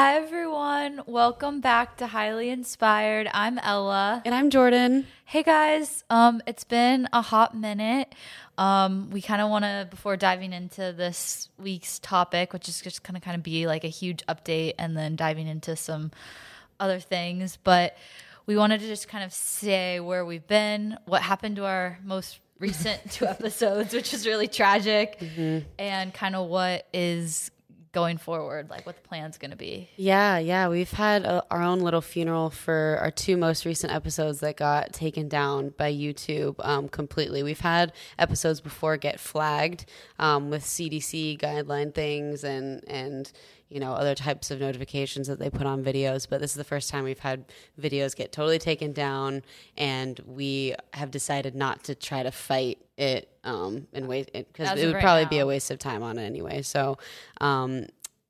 Hi, everyone. Welcome back to Highly Inspired. I'm Ella. And I'm Jordan. Hey, guys. Um, it's been a hot minute. Um, we kind of want to, before diving into this week's topic, which is just going to kind of be like a huge update and then diving into some other things, but we wanted to just kind of say where we've been, what happened to our most recent two episodes, which is really tragic, mm-hmm. and kind of what is going forward, like what the plan's going to be. Yeah, yeah. We've had a, our own little funeral for our two most recent episodes that got taken down by YouTube um, completely. We've had episodes before get flagged um, with CDC guideline things and, and, you know, other types of notifications that they put on videos. But this is the first time we've had videos get totally taken down, and we have decided not to try to fight it um, and wait because it would right probably now. be a waste of time on it anyway. So, um,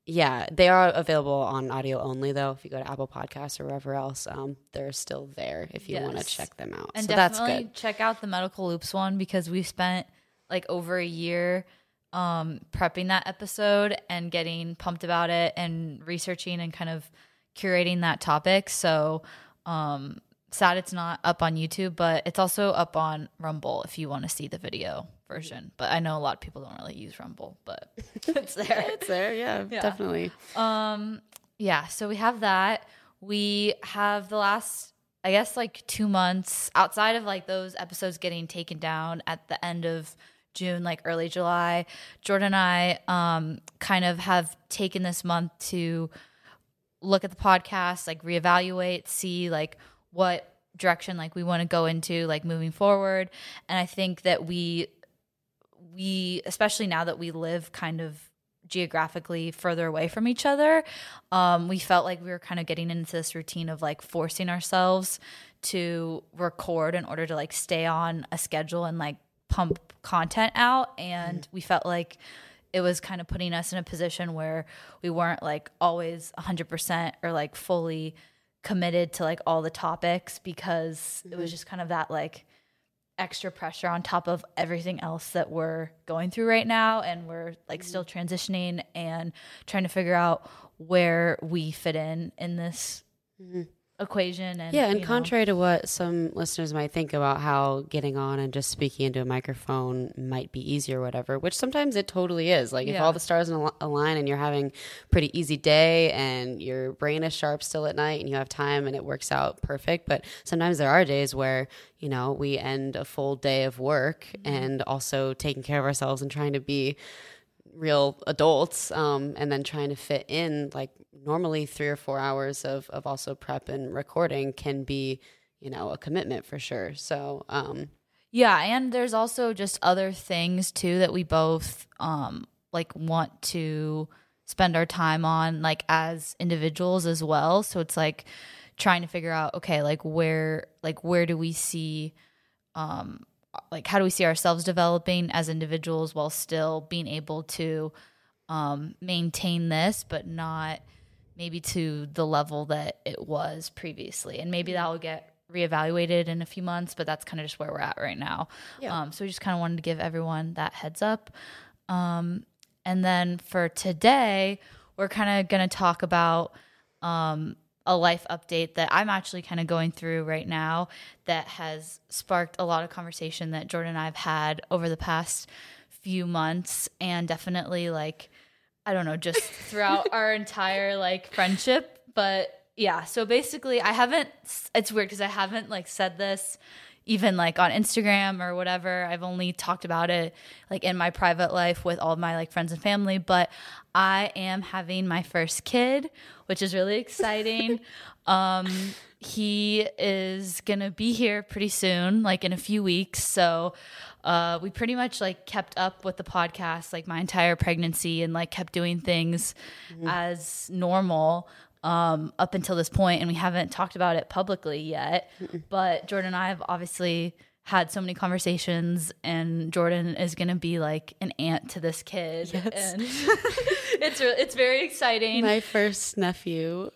yeah, they are available on audio only though. If you go to Apple Podcasts or wherever else, um, they're still there if you yes. want to check them out. And so definitely check out the Medical Loops one because we spent like over a year um, prepping that episode and getting pumped about it and researching and kind of curating that topic. So um, sad it's not up on YouTube, but it's also up on Rumble if you want to see the video version. But I know a lot of people don't really use Rumble, but it's there. it's there, yeah, yeah, definitely. Um, yeah. So we have that. We have the last, I guess, like two months outside of like those episodes getting taken down at the end of June, like early July. Jordan and I um, kind of have taken this month to look at the podcast, like reevaluate, see like what direction like we want to go into like moving forward and i think that we we especially now that we live kind of geographically further away from each other um, we felt like we were kind of getting into this routine of like forcing ourselves to record in order to like stay on a schedule and like pump content out and mm. we felt like it was kind of putting us in a position where we weren't like always 100% or like fully committed to like all the topics because mm-hmm. it was mm-hmm. just kind of that like extra pressure on top of everything else that we're going through right now and we're like mm-hmm. still transitioning and trying to figure out where we fit in in this mm-hmm equation and yeah and contrary know. to what some listeners might think about how getting on and just speaking into a microphone might be easy or whatever which sometimes it totally is like yeah. if all the stars align and you're having pretty easy day and your brain is sharp still at night and you have time and it works out perfect but sometimes there are days where you know we end a full day of work mm-hmm. and also taking care of ourselves and trying to be real adults um, and then trying to fit in like normally three or four hours of, of also prep and recording can be you know a commitment for sure. So um, yeah and there's also just other things too that we both um, like want to spend our time on like as individuals as well. So it's like trying to figure out okay like where like where do we see um like how do we see ourselves developing as individuals while still being able to um, maintain this but not maybe to the level that it was previously. And maybe that will get reevaluated in a few months but that's kind of just where we're at right now. Yeah. um, so we just kind of wanted to give everyone that heads up. Um, and then for today we're kind of going to talk about um, a life update that I'm actually kind of going through right now that has sparked a lot of conversation that Jordan and I've had over the past few months. And definitely like I don't know just throughout our entire like friendship but yeah so basically I haven't it's weird cuz I haven't like said this even like on Instagram or whatever. I've only talked about it like in my private life with all my like friends and family, but I am having my first kid, which is really exciting. um he is going to be here pretty soon, like in a few weeks. So uh, we pretty much like kept up with the podcast like my entire pregnancy and like kept doing things mm-hmm. as normal um, up until this point, and we haven't talked about it publicly yet. Mm-mm. But Jordan and I have obviously had so many conversations, and Jordan is going to be like an aunt to this kid, yes. and it's re- it's very exciting. My first nephew.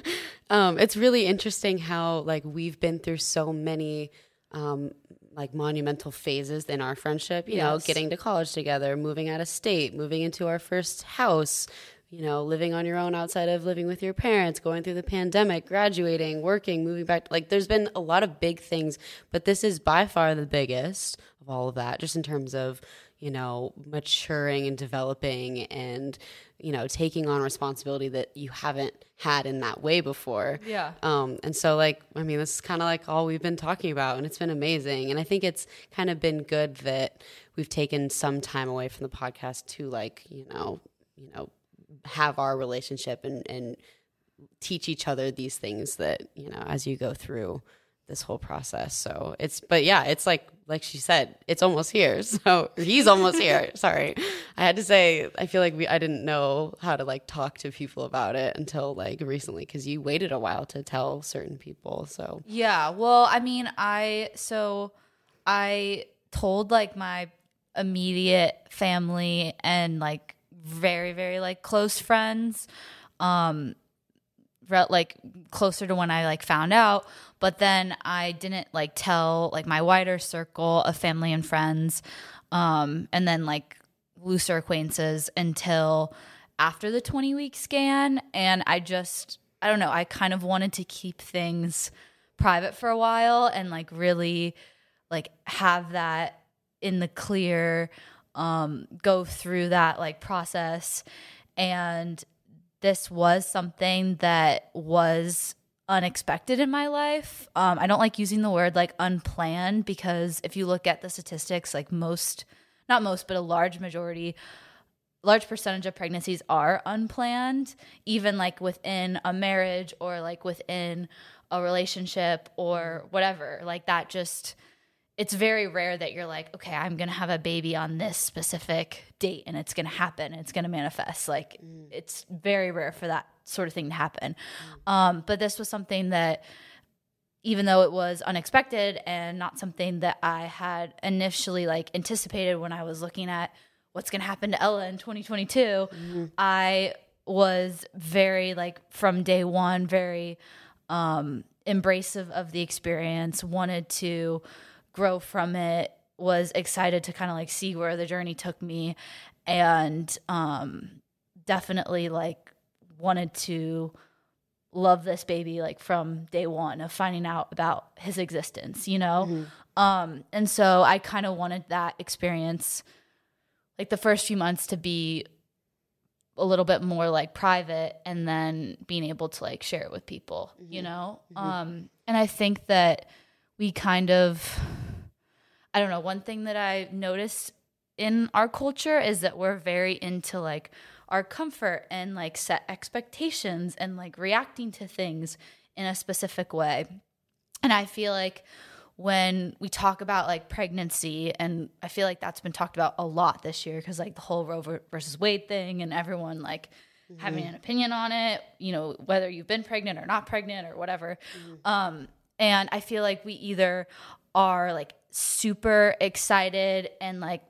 um, it's really interesting how like we've been through so many. Um, like monumental phases in our friendship, you yes. know, getting to college together, moving out of state, moving into our first house, you know, living on your own outside of living with your parents, going through the pandemic, graduating, working, moving back. Like, there's been a lot of big things, but this is by far the biggest of all of that, just in terms of, you know, maturing and developing and, you know, taking on responsibility that you haven't had in that way before. Yeah. Um, and so, like, I mean, this is kind of like all we've been talking about, and it's been amazing. And I think it's kind of been good that we've taken some time away from the podcast to, like, you know, you know, have our relationship and and teach each other these things that you know as you go through this whole process. So it's, but yeah, it's like, like she said, it's almost here. So he's almost here. Sorry. I had to say, I feel like we, I didn't know how to like talk to people about it until like recently because you waited a while to tell certain people. So Yeah. Well, I mean, I so I told like my immediate family and like very very like close friends um like closer to when I like found out, but then I didn't like tell like my wider circle of family and friends um and then like looser acquaintances until after the 20 week scan and I just I don't know, I kind of wanted to keep things private for a while and like really like have that in the clear um go through that like process and this was something that was unexpected in my life. Um i don't like using the word like unplanned because if you look at the statistics like most not most but a large majority large percentage of pregnancies are unplanned even like within a marriage or like within a relationship or whatever. Like that just it's very rare that you're like okay i'm gonna have a baby on this specific date and it's gonna happen it's gonna manifest. Like it's very rare for that sort of thing to happen. Um, but this was something that even though it was unexpected and not something that i had initially like anticipated when i was looking at what's going to happen to ella in 2022 i was very like from day one very um embracive of the experience wanted to grow from it was excited to kind of like see where the journey took me and um definitely like wanted to love this baby like from day one of finding out about his existence you know? Um and so i kind of wanted that experience like the first few months to be a little bit more like private and then being able to like share it with people you know? Um and i think that we kind of i don't know one thing that i noticed in our culture is that we're very into like our comfort and like set expectations and like reacting to things in a specific way. And i feel like when we talk about like pregnancy and i feel like that's been talked about a lot this year because like the whole roe versus wade thing and everyone like having an opinion on it you know whether you've been pregnant or not pregnant or whatever. Um and i feel like we either are like super excited and like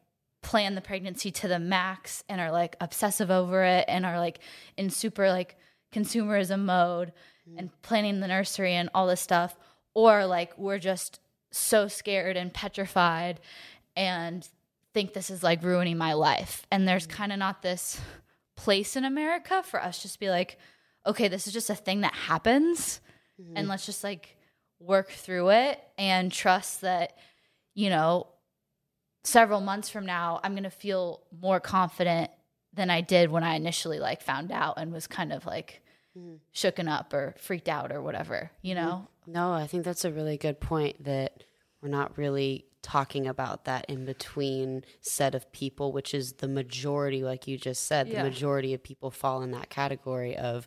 plan the pregnancy to the max and are like obsessive over it and are like in super like consumerism mode and planning the nursery and all this stuff or like we're just so scared and petrified and think this is like ruining my life. And there's mm. kind of not this place in america for us just to be like okay this is just a thing that happens mm-hmm. and let's just like work through it and trust that you know several months from now i'm going to feel more confident than i did when i initially like found out and was kind of like mm. shooken up or freaked out or whatever you mm. know? No, I think that's a really good point that we're not really talking about that in between set of people, which is the majority, like you just said, Yeah. the majority of people fall in that category of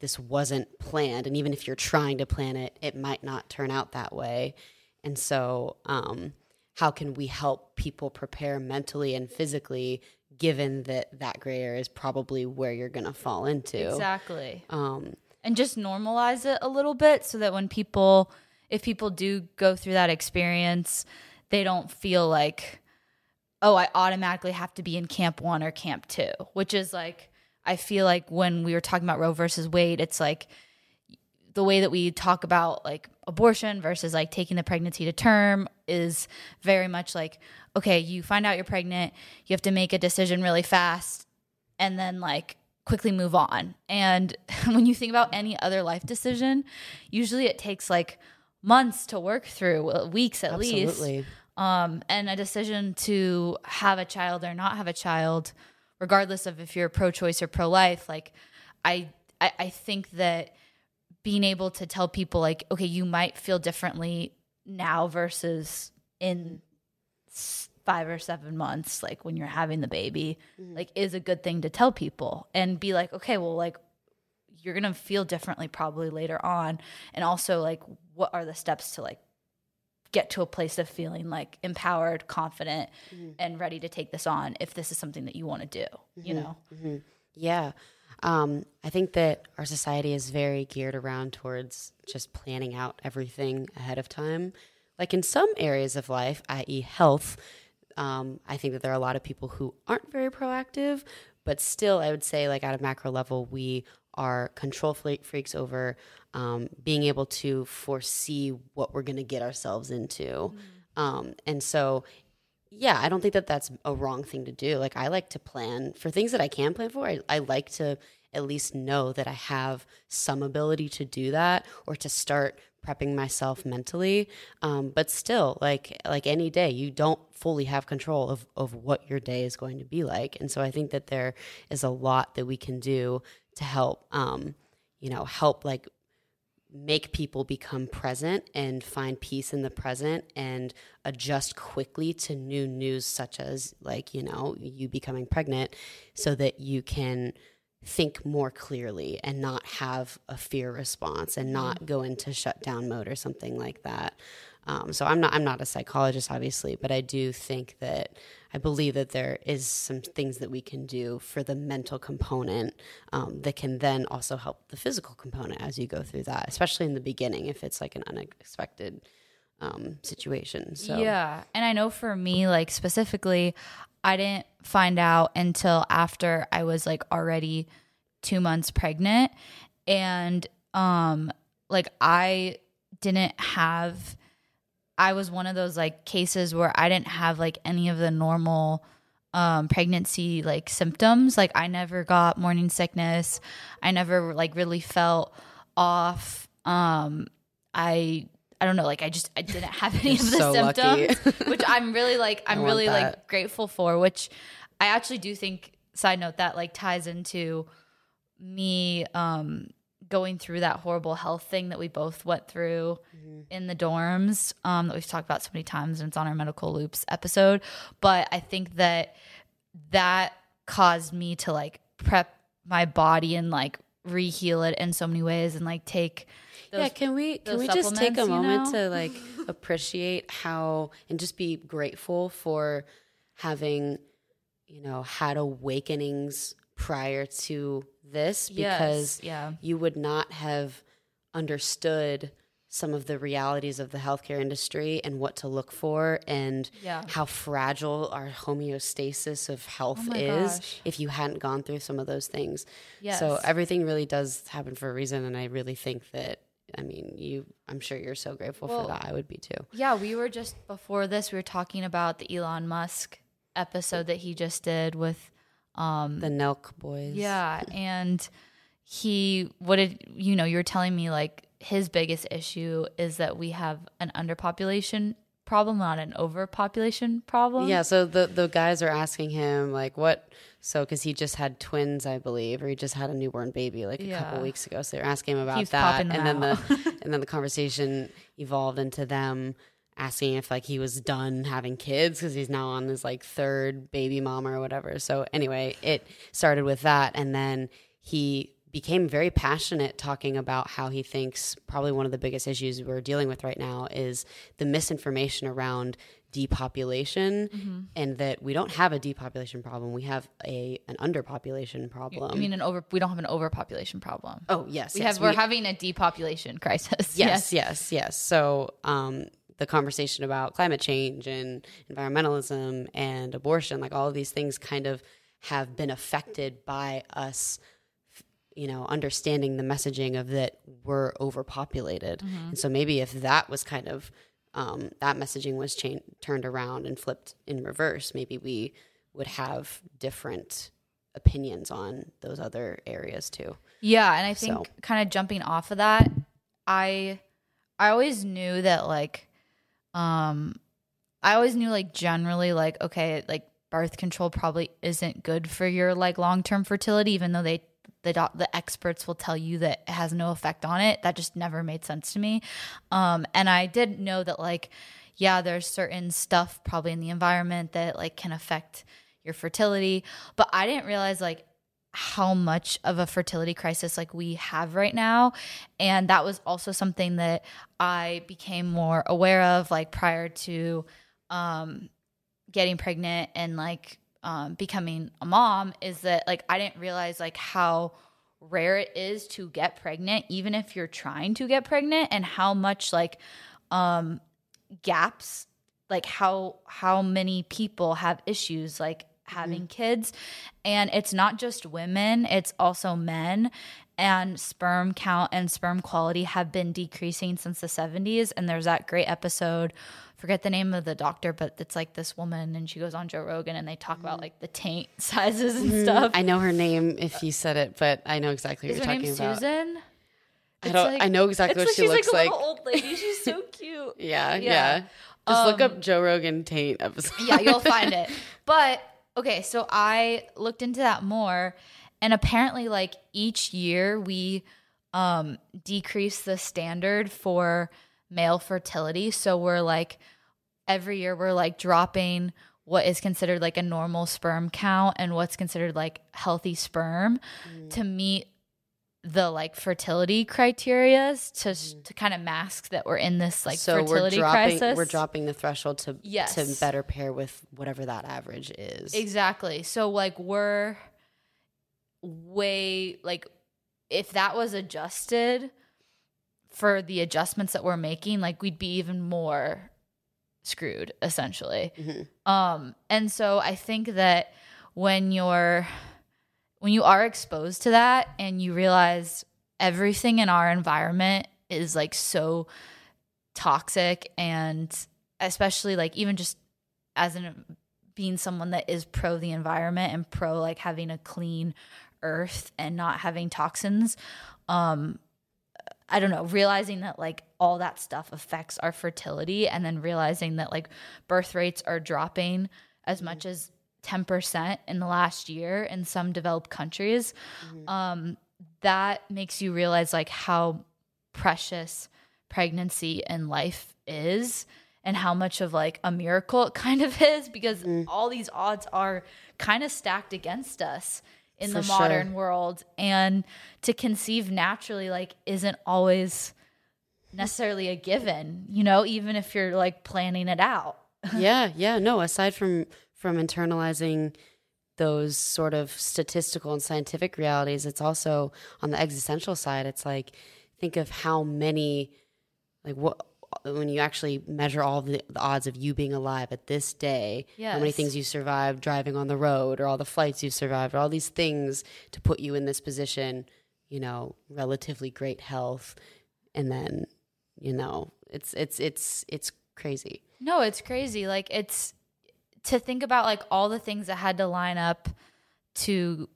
this wasn't planned. And even if you're trying to plan it, it might not turn out that way. And so, um, how can we help people prepare mentally and physically, given that that gray area is probably where you're going to fall into? exactly Um, and just normalize it a little bit so that when people if people do go through that experience they don't feel like oh i automatically have to be in camp 1 or camp 2 which is like i feel like when we were talking about roe versus wade it's like the way that we talk about like abortion versus like taking the pregnancy to term is very much like okay you find out you're pregnant you have to make a decision really fast and then like quickly move on. And when you think about any other life decision, usually it takes like months to work through, weeks at least. Absolutely. Um, and a decision to have a child or not have a child, regardless of if you're pro-choice or pro-life, like I, I, I think that being able to tell people like, okay, you might feel differently now versus in five or seven months, like when you're having the baby, mm-hmm. like is a good thing to tell people and be like, okay, well, like you're gonna feel differently probably later on, and also like what are the steps to like get to a place of feeling like empowered, confident, and ready to take this on if this is something that you want to do, you know? Yeah. Um, I think that our society is very geared around towards just planning out everything ahead of time. Like in some areas of life, i.e., health, um, I think that there are a lot of people who aren't very proactive, but still, I would say, like at a macro level, we are control freaks over um, being able to foresee what we're going to get ourselves into. Um, and so, yeah, I don't think that that's a wrong thing to do. Like, I like to plan for things that I can plan for. I, I like to at least know that I have some ability to do that or to start prepping myself mentally. Um, but still, like like any day, you don't fully have control of of what your day is going to be like. And so I think that there is a lot that we can do to help, um, you know, help like make people become present and find peace in the present and adjust quickly to new news such as like you know you becoming pregnant so that you can think more clearly and not have a fear response and not go into shutdown mode or something like that um, so i'm not i'm not a psychologist obviously but i do think that i believe that there is some things that we can do for the mental component um, that can then also help the physical component as you go through that especially in the beginning if it's like an unexpected um, situation so Yeah. And I know for me, like specifically, I didn't find out until after I was like already two months pregnant. And um like I didn't have I was one of those like cases where I didn't have like any of the normal um pregnancy like symptoms. Like I never got morning sickness. I never like really felt off. Um I I don't know, like I just I didn't have any of the so symptoms, which I'm really like I'm really like grateful for, which I actually do think side note that like ties into me um going through that horrible health thing that we both went through Mm-hmm. in the dorms um that we've talked about so many times and it's on our medical loops episode but i think that that caused me to like prep my body and like reheal it in so many ways and like take those yeah, can we can we just take a supplements, you moment know? to like appreciate how and just be grateful for having you know had awakenings prior to this because Yes, yeah you would not have understood some of the realities of the healthcare industry and what to look for and Yeah. how fragile our homeostasis of health Oh is gosh. if you hadn't gone through some of those things. Yes. So everything really does happen for a reason and I really think that I mean, you I'm sure you're so grateful Well, for that. I would be too. Yeah, we were just before this, we were talking about the Elon Musk episode that he just did with um The Nelk boys. yeah, and he what did you know, you were telling me like his biggest issue is that we have an underpopulation problem, not an overpopulation problem. Yeah, so the the guys are asking him like what so cuz he just had twins, I believe, or he just had a newborn baby like a couple weeks ago. So they're asking him about Keeps that and then the and then the conversation evolved into them asking if like he was done having kids cuz he's now on his like third baby mama or whatever. So anyway, it started with that and then he became very passionate talking about how he thinks probably one of the biggest issues we're dealing with right now is the misinformation around depopulation Mm-hmm. and that we don't have a depopulation problem we have a an underpopulation problem I mean an over we don't have an overpopulation problem. oh yes we yes, have we're having a depopulation crisis. yes yes yes so um the conversation about climate change and environmentalism and abortion like all of these things kind of have been affected by us you know understanding the messaging of that we're overpopulated and so maybe if that was kind of um, that messaging was changed turned around and flipped in reverse maybe we would have different opinions on those other areas too. Yeah, and I think So- kind of jumping off of that, I I always knew that like um I always knew like generally like okay, like birth control probably isn't good for your like long-term fertility even though they the doc, the experts will tell you that it has no effect on it. That just never made sense to me. Um and I did know that like yeah, there's certain stuff probably in the environment that like can affect your fertility, but I didn't realize like how much of a fertility crisis like we have right now. And that was also something that i became more aware of like prior to um getting pregnant and like um becoming a mom is that like i didn't realize like how rare it is to get pregnant even if you're trying to get pregnant and how much like um gaps like how how many people have issues like having kids and it's not just women it's also men and sperm count and sperm quality have been decreasing since the 70s and there's that great episode forget the name of the doctor but it's like this woman and she goes on joe rogan and they talk about like the taint sizes and stuff I know her name if you said it, but I know exactly what is you're talking about. susan I don't. like- I know exactly what she she's looks like a like. little old lady she's so cute Yeah, Yeah. yeah. Just look Um, up Joe Rogan taint episode. yeah, you'll find it. But okay, so I looked into that more and apparently like each year we um decrease the standard for male fertility. So we're like every year we're like dropping what is considered like a normal sperm count and what's considered like healthy sperm to meet the like fertility criterias to to kind of mask that we're in this like so we're dropping. crisis. We're dropping the threshold to Yes. to better pair with whatever that average is. Exactly. So like we're way like if that was adjusted for the adjustments that we're making, like we'd be even more screwed essentially. Mhm. Um and so I think that when you're when you are exposed to that and you realize everything in our environment is like so toxic and especially like even just as an being someone that is pro the environment and pro like having a clean earth and not having toxins um i don't know realizing that like all that stuff affects our fertility and then realizing that like birth rates are dropping as much as 10% in the last year in some developed countries um that makes you realize like how precious pregnancy and life is and how much of like a miracle it kind of is because all these odds are kind of stacked against us in the For sure. modern world and to conceive naturally like isn't always necessarily a given you know even if you're like planning it out yeah, yeah. No, aside from from internalizing those sort of statistical and scientific realities, it's also on the existential side. It's like think of how many, like what when you actually measure all the, the odds of you being alive at this day, how many things you survived driving on the road, or all the flights you survived, or all these things to put you in this position, you know, relatively great health, and then, you know, it's it's it's it's crazy. No, it's crazy. Like it's to think about like all the things that had to line up to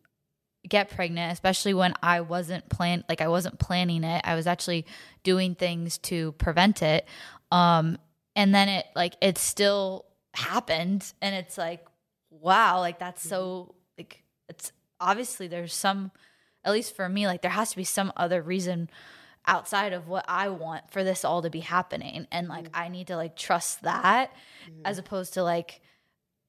get pregnant, especially when I wasn't plan like I wasn't planning it. I was actually doing things to prevent it. Um and then it like it still happened and it's like wow, like that's so mm-hmm. like it's obviously there's some at least for me like there has to be some other reason outside of what I want for this all to be happening and like mm. I need to like trust that mm-hmm. as opposed to like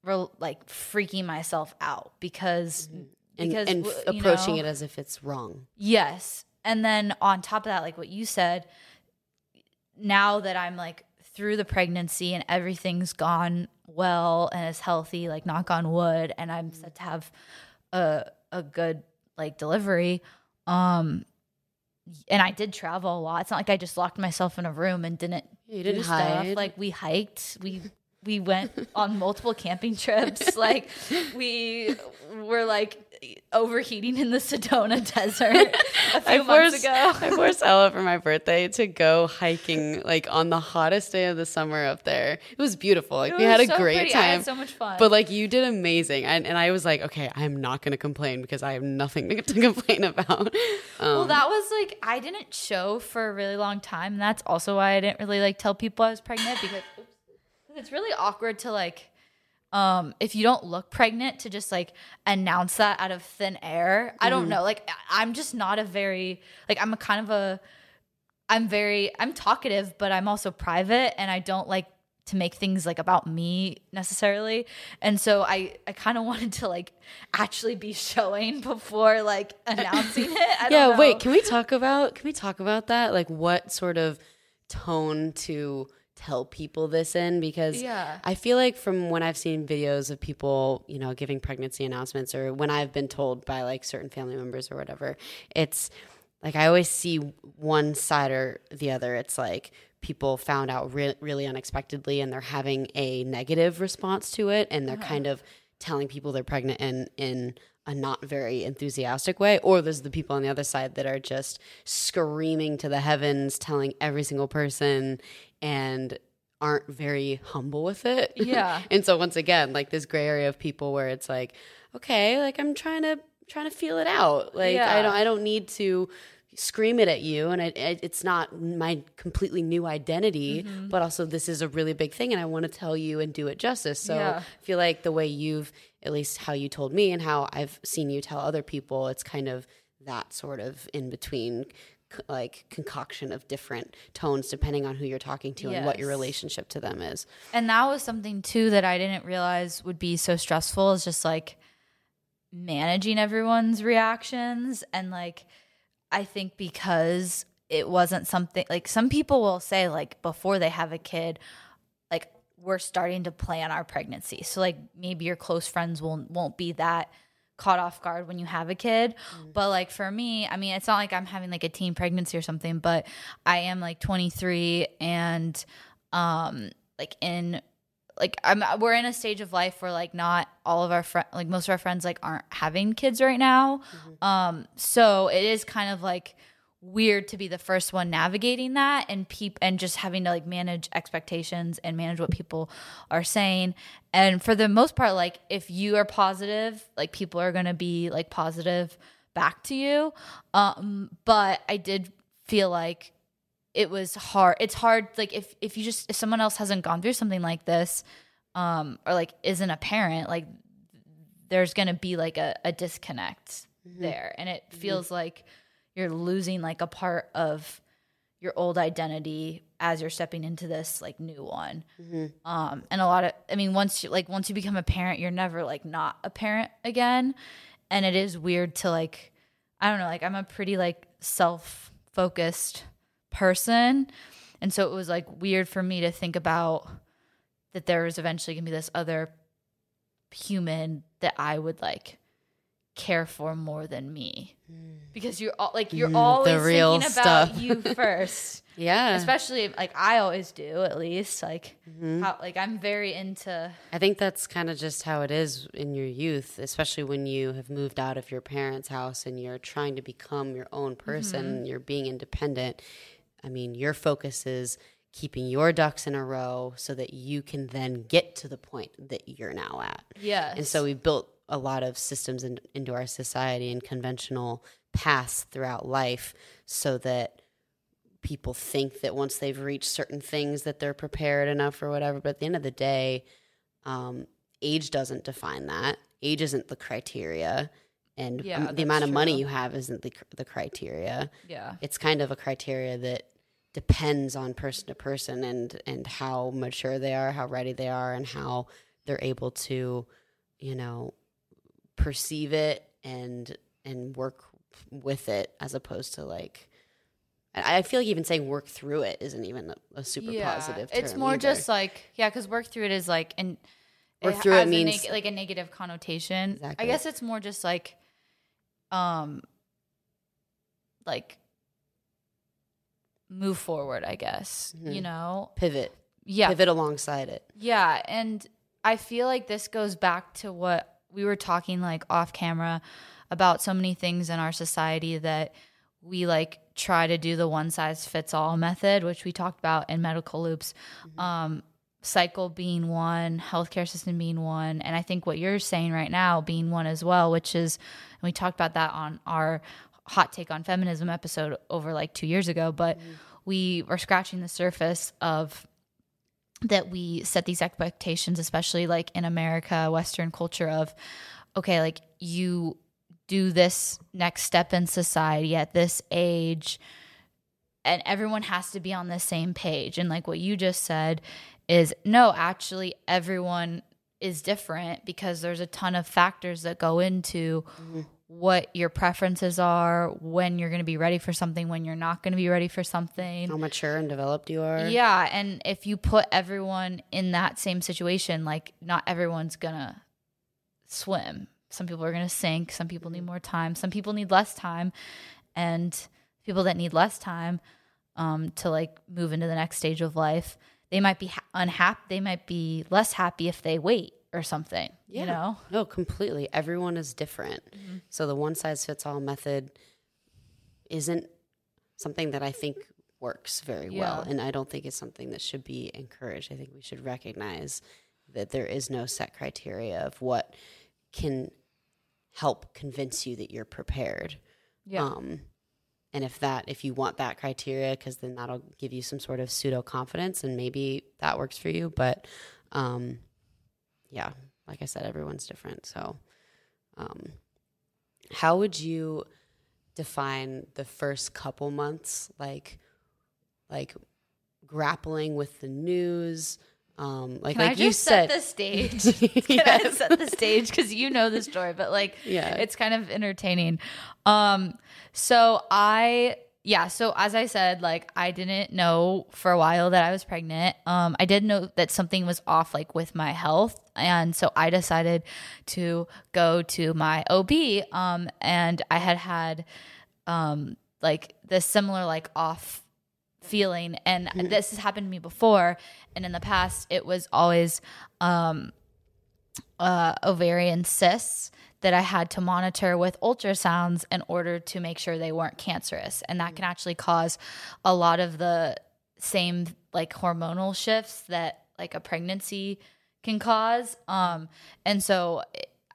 re- like freaking myself out because and, because and f- approaching know- it as if it's wrong. Yes. And then on top of that, like what you said, now that I'm like through the pregnancy and everything's gone well and is healthy, like knock on wood, and I'm set to have a a good like delivery. Um and I did travel a lot. It's not like I just locked myself in a room and didn't You didn't stuff. hide. Like we hiked, we we went on multiple camping trips. Like we were like overheating in the Sedona desert a few I months forced, ago. I forced Ella for my birthday to go hiking like on the hottest day of the summer up there. It was beautiful. Like It we had a so great pretty. I time. had so much fun. But like you did amazing, and, and I was like, okay, I'm not going to complain because I have nothing to, to complain about. Um, well, that was like I didn't show for a really long time. And that's also why I didn't really like tell people I was pregnant because it's really awkward to like um if you don't look pregnant to just like announce that out of thin air. I don't know. Like I'm just not a very like I'm a kind of a I'm very I'm talkative, but I'm also private and I don't like to make things like about me necessarily. And so I I kind of wanted to like actually be showing before like announcing it. I don't yeah, know. wait, can we talk about can we talk about that? Like what sort of tone to tell people this in because Yeah. I feel like from when I've seen videos of people, you know, giving pregnancy announcements or when I've been told by like certain family members or whatever, it's like I always see one side or the other. It's like people found out re- really unexpectedly and they're having a negative response to it and they're uh-huh. kind of telling people they're pregnant in in a not very enthusiastic way or there's the people on the other side that are just screaming to the heavens telling every single person and aren't very humble with it Yeah. and so once again like this gray area of people where it's like okay like i'm trying to trying to feel it out like i don't i don't need to scream it at you and I, I, it's not my completely new identity Mm-hmm. but also this is a really big thing and i want to tell you and do it justice so Yeah. i feel like the way you've at least how you told me and how i've seen you tell other people it's kind of that sort of in between like concoction of different tones depending on who you're talking to and what your relationship to them is. And that was something too that I didn't realize would be so stressful is just like managing everyone's reactions. And like I think because it wasn't something like some people will say like before they have a kid like we're starting to plan our pregnancy. So like maybe your close friends won't won't be that caught off guard when you have a kid. But like for me, I mean, it's not like I'm having like a teen pregnancy or something, but I am like 23 and um like in like I'm we're in a stage of life where like not all of our friends like most of our friends like aren't having kids right now. Um so it is kind of like weird to be the first one navigating that and peep and just having to like manage expectations and manage what people are saying. And for the most part like if you are positive like people are going to be like positive back to you. Um but i did feel like it was hard it's hard like if if you just if someone else hasn't gone through something like this um or like isn't a parent like there's going to be like a, a disconnect there. And it feels like you're losing like a part of your old identity as you're stepping into this like new one. Um and a lot of i mean once you like once you become a parent you're never like not a parent again. And it is weird to like i don't know like i'm a pretty like self-focused person. And so it was like weird for me to think about that there was eventually gonna be this other human that i would like care for more than me because you're all like you're Mm, always the real thinking about you first yeah especially like i always do at least like Mm-hmm. how like i'm very into I think that's kind of just how it is in your youth, especially when you have moved out of your parents' house and you're trying to become your own person, you're being independent. I mean, your focus is keeping your ducks in a row so that you can then get to the point that you're now at. Yeah. And so we built a lot of systems in, into our society and conventional paths throughout life so that people think that once they've reached certain things that they're prepared enough or whatever. But at the end of the day, um, age doesn't define that. Age isn't the criteria. And Yeah, the amount of money you have isn't the, cr- the criteria. yeah It's kind of a criteria that depends on person to person and and how mature they are, how ready they are, and how they're able to, you know, perceive it and and work with it as opposed to like. I feel like even saying work through it isn't even a, a super positive. Term. It's more either. just like yeah because work through it is like and Work through it has a means- neg- like a negative connotation Exactly. i guess it's more just like um like move forward i guess you know pivot, yeah pivot alongside it. Yeah, and I feel like this goes back to what we were talking like off camera about so many things in our society that we like try to do the one size fits all method, which we talked about in medical loops. Um, cycle being one, healthcare system being one, and I think what you're saying right now being one as well, which is, and we talked about that on our hot take on feminism episode over like two years ago, but we were scratching the surface of that we set these expectations, especially like in America, Western culture of, okay, like you do this next step in society at this age and everyone has to be on the same page. And like what you just said is no, actually everyone is different because there's a ton of factors that go into mm-hmm. What your preferences are, when you're going to be ready for something, when you're not going to be ready for something. How mature and developed you are. Yeah, and if you put everyone in that same situation, like not everyone's gonna swim. Some people are gonna sink. Some people need more time. Some people need less time, and people that need less time um, to like move into the next stage of life, they might be ha- unhappy. They might be less happy if they wait or something. You know? No, completely. Everyone is different. Mm-hmm. So the one size fits all method isn't something that I think works very well. And I don't think it's something that should be encouraged. I think we should recognize that there is no set criteria of what can help convince you that you're prepared. Yeah. Um, and if that, if you want that criteria, because then that'll give you some sort of pseudo confidence, and maybe that works for you. But um, yeah, like I said, everyone's different. So, um, how would you define the first couple months, like, like grappling with the news? Um, like, Can like you set said, the stage? Can I set the stage because you know the story, but like, Yeah. it's kind of entertaining. Um, so I, yeah, so as I said, like I didn't know for a while that I was pregnant. Um, I did know that something was off, like with my health, and so I decided to go to my OB. Um, and I had had, um, like this similar like off feeling and this has happened to me before and in the past it was always um uh ovarian cysts that I had to monitor with ultrasounds in order to make sure they weren't cancerous. And that can actually cause a lot of the same like hormonal shifts that like a pregnancy can cause. Um and so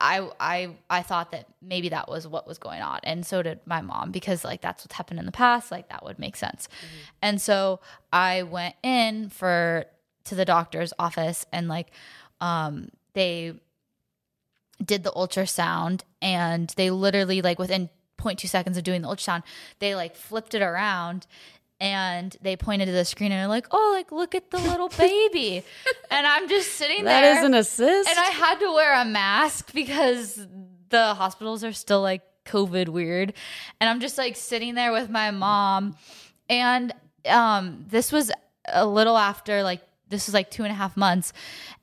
I I I thought that maybe that was what was going on, and so did my mom because like that's what's happened in the past. Like that would make sense, and so I went in for to the doctor's office, and like um they did the ultrasound, and they literally like within 0.2 seconds of doing the ultrasound, they like flipped it around. And they pointed to the screen and they're like, "Oh, like look at the little baby," and I'm just sitting that That is an assist. And I had to wear a mask because the hospitals are still like COVID weird. And I'm just like sitting there with my mom. And um, this was a little after, like, this was like two and a half months.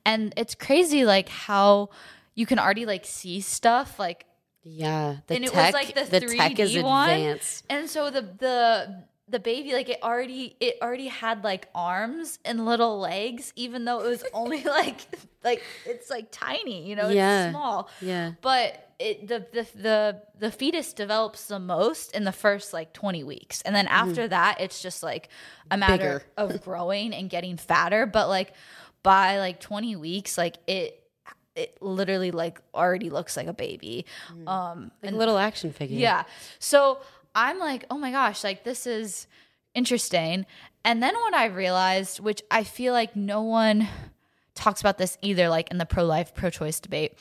And it's crazy, like, how you can already like see stuff. Like, yeah, the and it was, like, the tech is 3D one. advanced. and so the, the, the baby like it already it already had like arms and little legs even though it was only like like it's like tiny you know Yeah. it's small Yeah. but it the, the the the fetus develops the most in the first like 20 weeks and then mm-hmm. after that it's just like a matter Bigger. of growing and getting fatter but like by like 20 weeks like it it literally like already looks like a baby um Like a little action figure. yeah. So I'm like, oh my gosh, like this is interesting. And then what I realized, which I feel like no one talks about this either, like in the pro life, pro choice debate.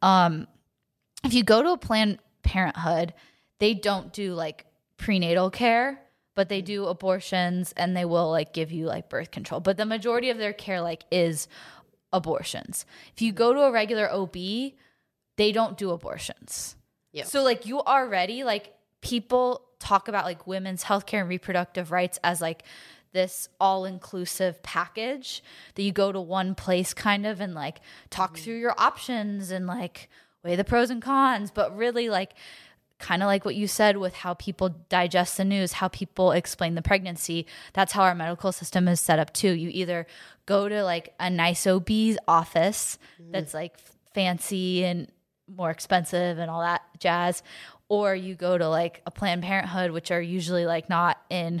Um, if you go to a Planned Parenthood, they don't do like prenatal care, but they do abortions and they will like give you like birth control. But the majority of their care like is abortions. If you go to a regular OB, they don't do abortions. Yep. So like you already like people talk about like women's healthcare and reproductive rights as like this all-inclusive package that you go to one place kind of and like talk mm-hmm. through your options and like weigh the pros and cons but really like kind of like what you said with how people digest the news, how people explain the pregnancy. That's how our medical system is set up too. You either go to like a nice OB's office that's mm. like fancy and more expensive and all that jazz. Or you go to like a Planned Parenthood, which are usually like not in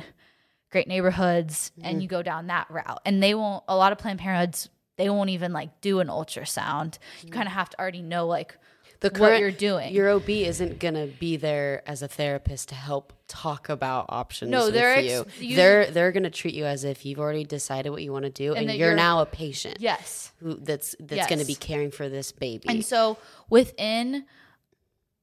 great neighborhoods, and you mm-hmm. go down that route. And they won't, a lot of Planned Parenthoods, they won't even like do an ultrasound. You mm. kind of have to already know like the what you're doing. Your OB isn't gonna be there as a therapist to help talk about options. No, they're ex- you- they're they're gonna treat you as if you've already decided what you want to do, and, that you're, you're- now a patient. yes. who that's that's gonna be caring for this baby. And so within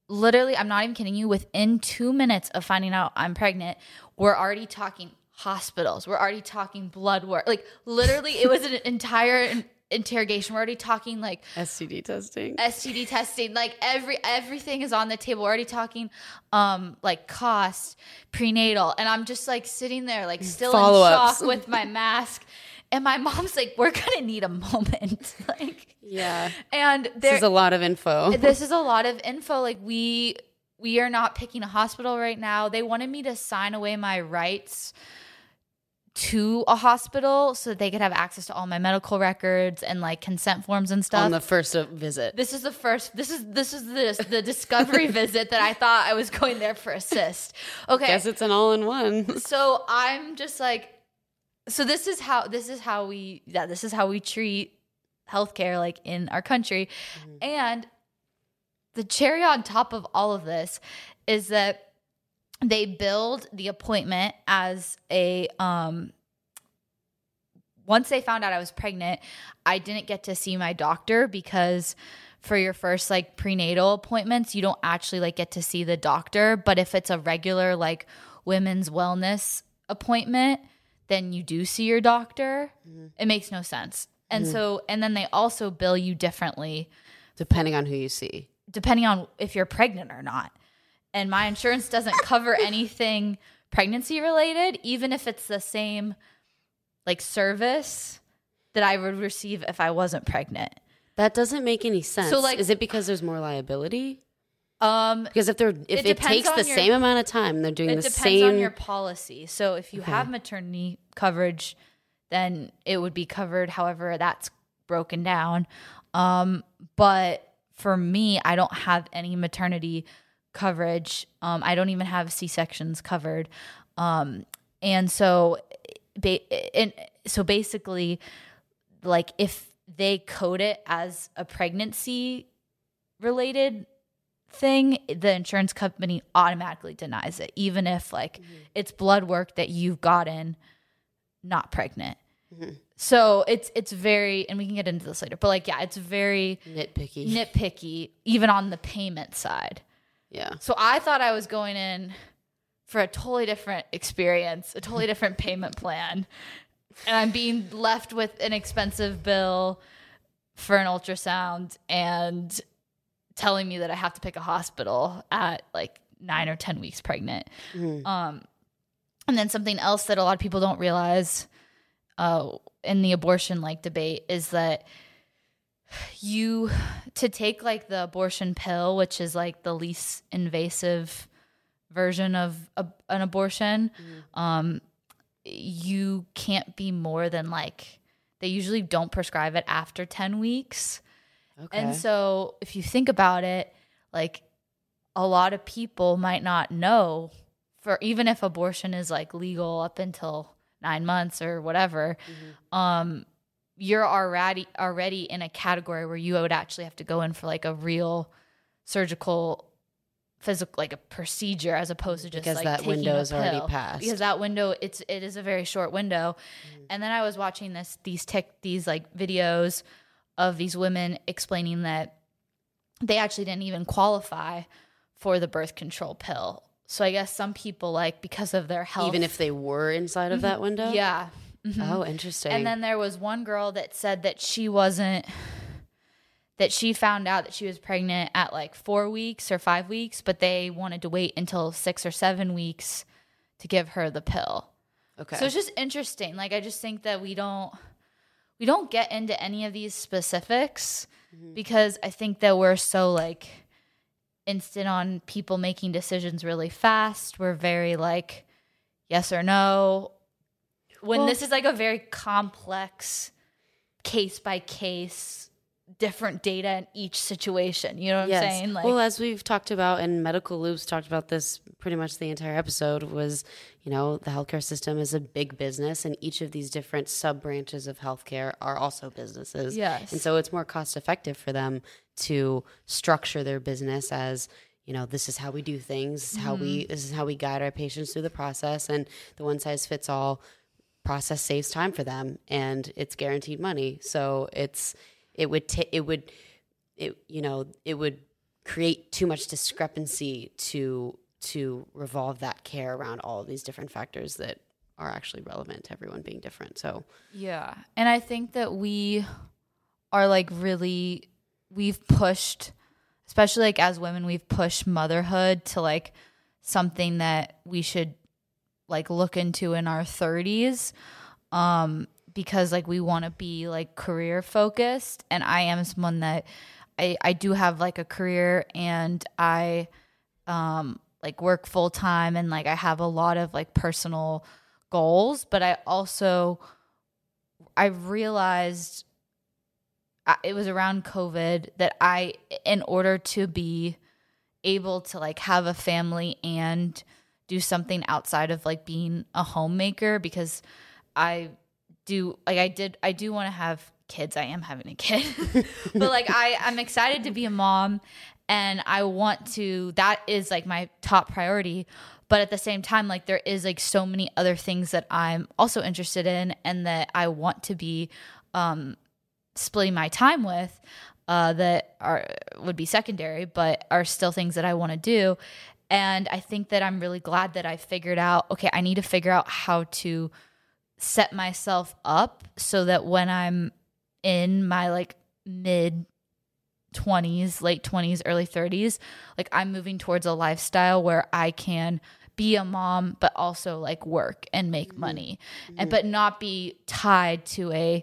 literally, I'm not even kidding you, within two minutes of finding out I'm pregnant, we're already talking hospitals. We're already talking blood work. Like literally, it was an entire interrogation. We're already talking like STD testing. STD testing, like every everything is on the table. We're already talking um like cost, prenatal, and I'm just like sitting there like still in Follow-ups. shock with my mask. And my mom's like, "We're gonna need a moment." like, yeah, and this is a lot of info. this is a lot of info like we we are not picking a hospital right now they wanted me to sign away my rights to a hospital so that they could have access to all my medical records and like consent forms and stuff. On the first visit. this is the first this is this is the the discovery visit that i thought i was going there for assist. Okay. Guess it's an all-in-one. so i'm just like so this is how this is how we yeah this is how we treat healthcare like in our country. Mm-hmm. And the cherry on top of all of this is that they billed the appointment as a um once they found out I was pregnant, I didn't get to see my doctor because for your first like prenatal appointments, you don't actually like get to see the doctor, but if it's a regular like women's wellness appointment, then you do see your doctor. It makes no sense. And so and then they also bill you differently Depending on who you see. depending on if you're pregnant or not. And my insurance doesn't cover anything pregnancy related, even if it's the same like service that I would receive if I wasn't pregnant. That doesn't make any sense. So, like- is it because there's more liability? Um, Because if they're if It it, takes the your- same amount of time, they're doing it the depends on your policy. So if you have maternity coverage, then it would be covered however that's broken down. Um, but for me, I don't have any maternity coverage. Um, I don't even have C sections covered. Um, and so, ba- and so basically, like if they code it as a pregnancy related thing, the insurance company automatically denies it, even if like it's blood work that you've gotten not pregnant. So it's it's very, and we can get into this later, but like yeah, it's very nitpicky. nitpicky, even on the payment side. Yeah. So I thought I was going in for a totally different experience, a totally different payment plan. And I'm being left with an expensive bill for an ultrasound and telling me that I have to pick a hospital at like nine or 10 weeks pregnant. Um, and then something else that a lot of people don't realize uh, in the abortion like debate is that you to take like the abortion pill, which is like the least invasive version of a, an abortion, um, you can't be more than like they usually don't prescribe it after 10 weeks. Okay. And so if you think about it, like a lot of people might not know for even if abortion is like legal up until 9 months or whatever, um you're already already in a category where you would actually have to go in for like a real surgical physical like a procedure as opposed to just Because like that window is already passed. because that window it's it is a very short window Mm. and then i was watching this these tech these like videos of these women explaining that they actually didn't even qualify for the birth control pill so i guess some people like because of their health Even if they were inside of that window. Mm-hmm. Oh, interesting. and then there was one girl that said that she wasn't that she found out that she was pregnant at like 4 weeks or 5 weeks, but they wanted to wait until 6 or 7 weeks to give her the pill. okay. So it's just interesting. Like I just think that we don't we don't get into any of these specifics because I think that we're so like instant on people making decisions really fast. We're very like yes or no. When Well- this is like a very complex case by case different data in each situation. You know what Yes. I'm saying? Like, well, as we've talked about, and Medical Loops talked about this pretty much the entire episode, was you know the healthcare system is a big business, and each of these different sub branches of healthcare are also businesses. Yes. and so it's more cost effective for them to structure their business as you know this is how we do things, is how we mm-hmm. this is how we guide our patients through the process, and the one size fits all process saves time for them and it's guaranteed money so it's it would ta- it would it you know it would create too much discrepancy to to revolve that care around all of these different factors that are actually relevant to everyone being different so Yeah. And I think that we are like really we've pushed especially like as women we've pushed motherhood to like something that we should like look into in our 30s um because like we want to be like career focused and I am someone that I I do have like a career and I um like work full time and like I have a lot of like personal goals but I also I realized I- it was around COVID that I, in order to be able to like have a family and do something outside of like being a homemaker, because I do like I did I do want to have kids. I am having a kid, but like I I'm excited to be a mom, and I want to. That is like my top priority. But at the same time, like there is like so many other things that I'm also interested in and that I want to be um, splitting my time with uh, that are would be secondary, but are still things that I want to do. And I think that I'm really glad that I figured out. Okay, I need to figure out how to set myself up so that when I'm in my like mid 20s, late 20s, early 30s, like I'm moving towards a lifestyle where I can be a mom but also like work and make money and but not be tied to a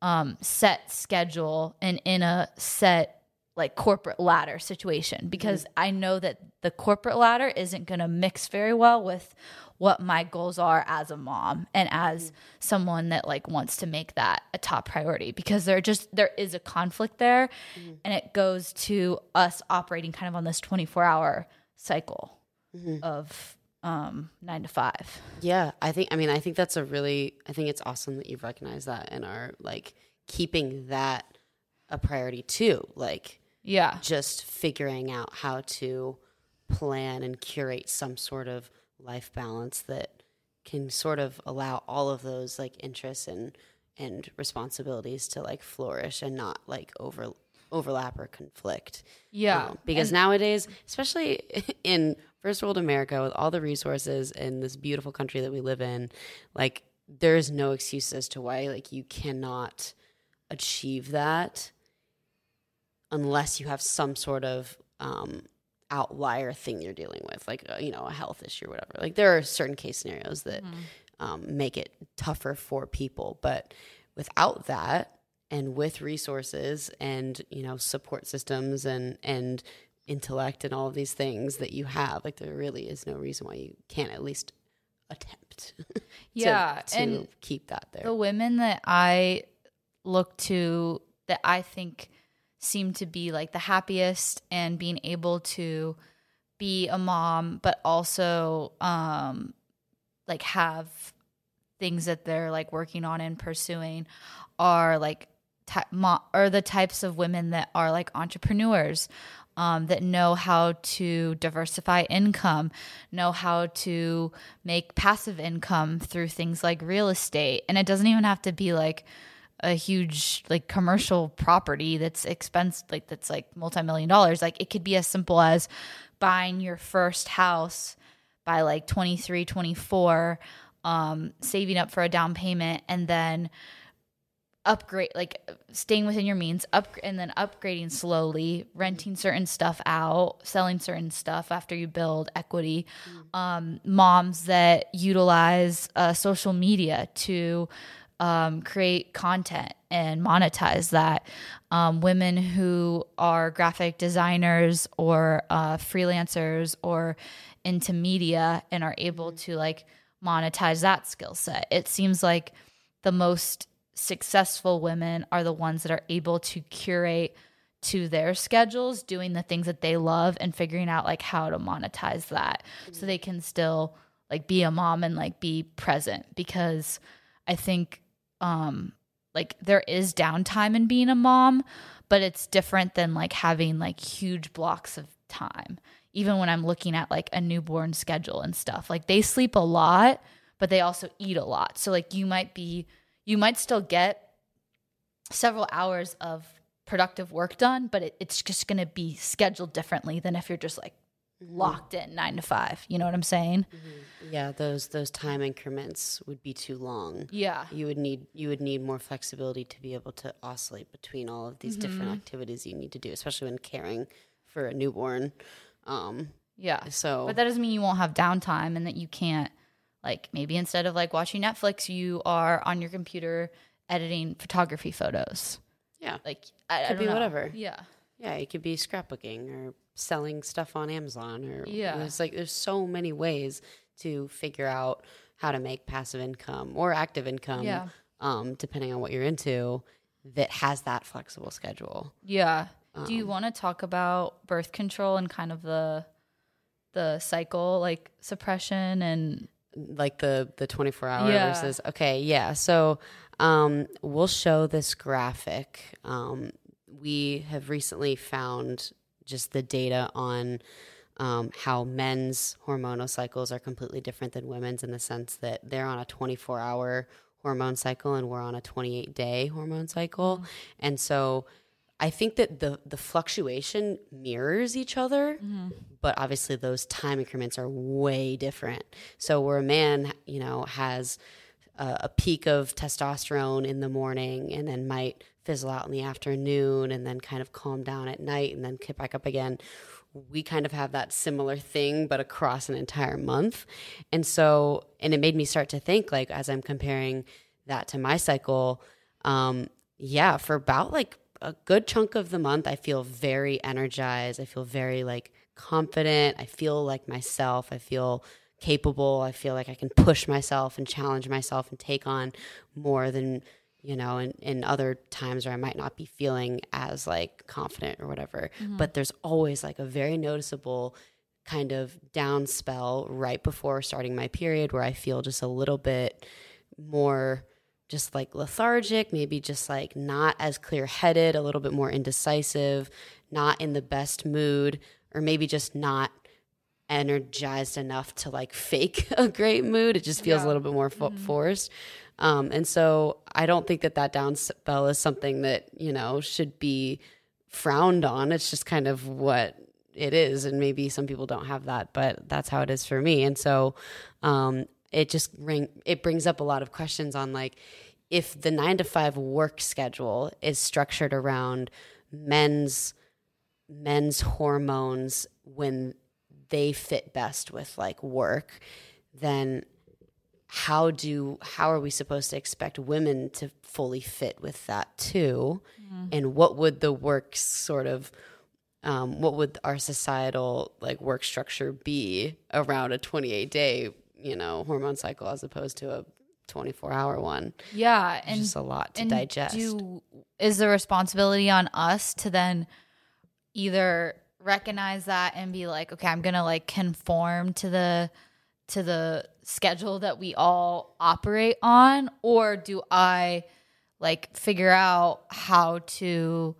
um set schedule and in a set like corporate ladder situation because mm-hmm. I know that the corporate ladder isn't going to mix very well with what my goals are as a mom and as mm-hmm. someone that like wants to make that a top priority because there just there is a conflict there mm-hmm. and it goes to us operating kind of on this 24 hour cycle of um 9 to 5. Yeah, I think I mean I think that's a really I think it's awesome that you've recognized that and are like keeping that a priority too. Like Yeah. just figuring out how to plan and curate some sort of life balance that can sort of allow all of those like interests and and responsibilities to like flourish and not like over overlap or conflict. Yeah. Um, because And- nowadays, especially in first world America, with all the resources in this beautiful country that we live in, like there is no excuse as to why like you cannot achieve that unless you have some sort of um, outlier thing you're dealing with, like uh, you know a health issue or whatever. Like there are certain case scenarios that um, make it tougher for people, but without that and with resources and you know support systems and and intellect and all of these things that you have like there really is no reason why you can't at least attempt to- Yeah, to, and keep that there. the women that I look to that I think seem to be like the happiest and being able to be a mom but also um like have things that they're like working on and pursuing are like ty- mo- are the types of women that are like entrepreneurs um, that know how to diversify income, know how to make passive income through things like real estate. And it doesn't even have to be like a huge like commercial property that's expensive like that's like multi-million dollars like it could be as simple as buying your first house by like 23 24 um saving up for a down payment and then upgrade like staying within your means up and then upgrading slowly renting certain stuff out selling certain stuff after you build equity. Um, moms that utilize uh, social media to um, create content and monetize that. Um, women who are graphic designers or uh, freelancers or into media and are able to like monetize that skill set. It seems like the most successful women are the ones that are able to curate to their schedules doing the things that they love and figuring out like how to monetize that so they can still like be a mom and like be present. Because i think um like there is downtime in being a mom but it's different than like having like huge blocks of time. Even when i'm looking at like a newborn schedule and stuff like they sleep a lot but they also eat a lot. So like you might be you might still get several hours of productive work done, but it, it's just going to be scheduled differently than if you're just like locked in nine to five. You know what I'm saying? Yeah, those those time increments would be too long. Yeah. You would need you would need more flexibility to be able to oscillate between all of these different activities you need to do, especially when caring for a newborn. Um, Yeah. so But that doesn't mean you won't have downtime and that you can't, like, maybe instead of like watching Netflix, you are on your computer editing photography photos. yeah, Like, I, I Could don't be know. whatever. Yeah. Yeah, it could be scrapbooking or selling stuff on Amazon or Yeah. It's like there's so many ways to figure out how to make passive income or active income. Yeah. Um, depending on what you're into, that has that flexible schedule. Yeah. Do Um, you want to talk about birth control and kind of the the cycle like suppression and like the the 24 hour Yeah. versus okay yeah so um we'll show this graphic um we have recently found just the data on um, how men's hormonal cycles are completely different than women's in the sense that they're on a 24 hour hormone cycle and we're on a 28 day hormone cycle. And so I think that the the fluctuation mirrors each other, but obviously those time increments are way different. So where a man, you know, has a, a peak of testosterone in the morning and then might fizzle out in the afternoon and then kind of calm down at night and then kick back up again. We kind of have that similar thing, but across an entire month. And so, and it made me start to think, like, as I'm comparing that to my cycle, um, yeah, for about like a good chunk of the month, I feel very energized. I feel very like confident. I feel like myself. I feel capable. I feel like I can push myself and challenge myself and take on more than, you know, in, in other times where I might not be feeling as like confident or whatever. Mm-hmm. But there's always like a very noticeable kind of down spell right before starting my period where I feel just a little bit more just like lethargic, maybe just like not as clear headed, a little bit more indecisive, not in the best mood, or maybe just not energized enough to like fake a great mood. It just feels a little bit more fo- forced. Um, and so I don't think that that down spell is something that, you know, should be frowned on. It's just kind of what it is. And maybe some people don't have that, but that's how it is for me. And so, um, it just ring, it brings up a lot of questions on like, if the nine to five work schedule is structured around men's men's hormones when they fit best with like work, then how do how are we supposed to expect women to fully fit with that too? And what would the work sort of um, what would our societal like work structure be around a 28 day you know hormone cycle as opposed to a 24 hour one? Yeah it's and just a lot to digest Do, is the responsibility on us to then either recognize that and be like, okay, I'm gonna like conform to the to the schedule that we all operate on, or do I like figure out how to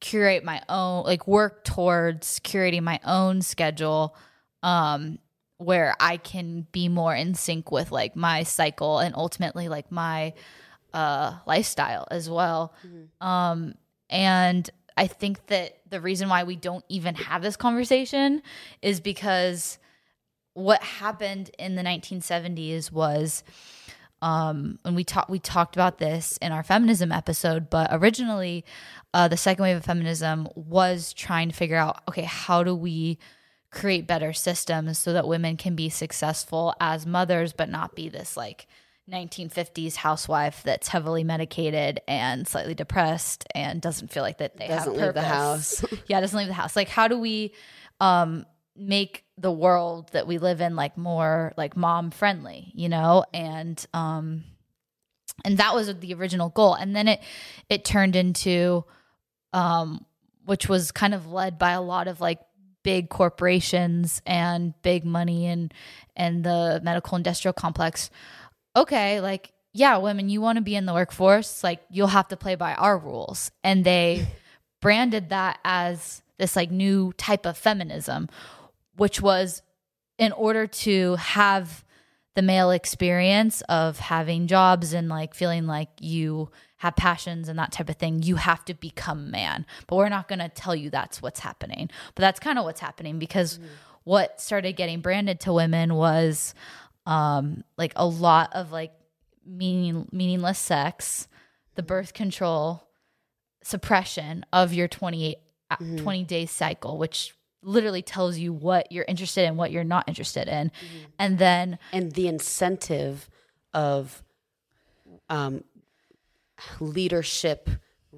curate my own like work towards curating my own schedule um where I can be more in sync with like my cycle and ultimately like my uh lifestyle as well. Um and I think that the reason why we don't even have this conversation is because what happened in the 1970s was um, and we talked we talked about this in our feminism episode, but originally, uh, the second wave of feminism was trying to figure out, okay, how do we create better systems so that women can be successful as mothers, but not be this like 1950s housewife that's heavily medicated and slightly depressed and doesn't feel like that they Doesn't have leave the purpose. house. yeah, doesn't leave the house. Like, how do we um, make the world that we live in like more like mom friendly, you know? And um, and that was the original goal and then it it turned into um which was kind of led by a lot of like big corporations and big money and and the medical industrial complex okay like yeah women you want to be in the workforce like you'll have to play by our rules and they branded that as this like new type of feminism which was in order to have the male experience of having jobs and like feeling like you have passions and that type of thing, you have to become man. But we're not going to tell you that's what's happening. But that's kind of what's happening because mm-hmm. what started getting branded to women was um like a lot of like meaning meaningless sex, the birth control, suppression of your 28 uh, mm-hmm. 20 day cycle, which literally tells you what you're interested in, what you're not interested in. Mm-hmm. And then and the incentive of um, leadership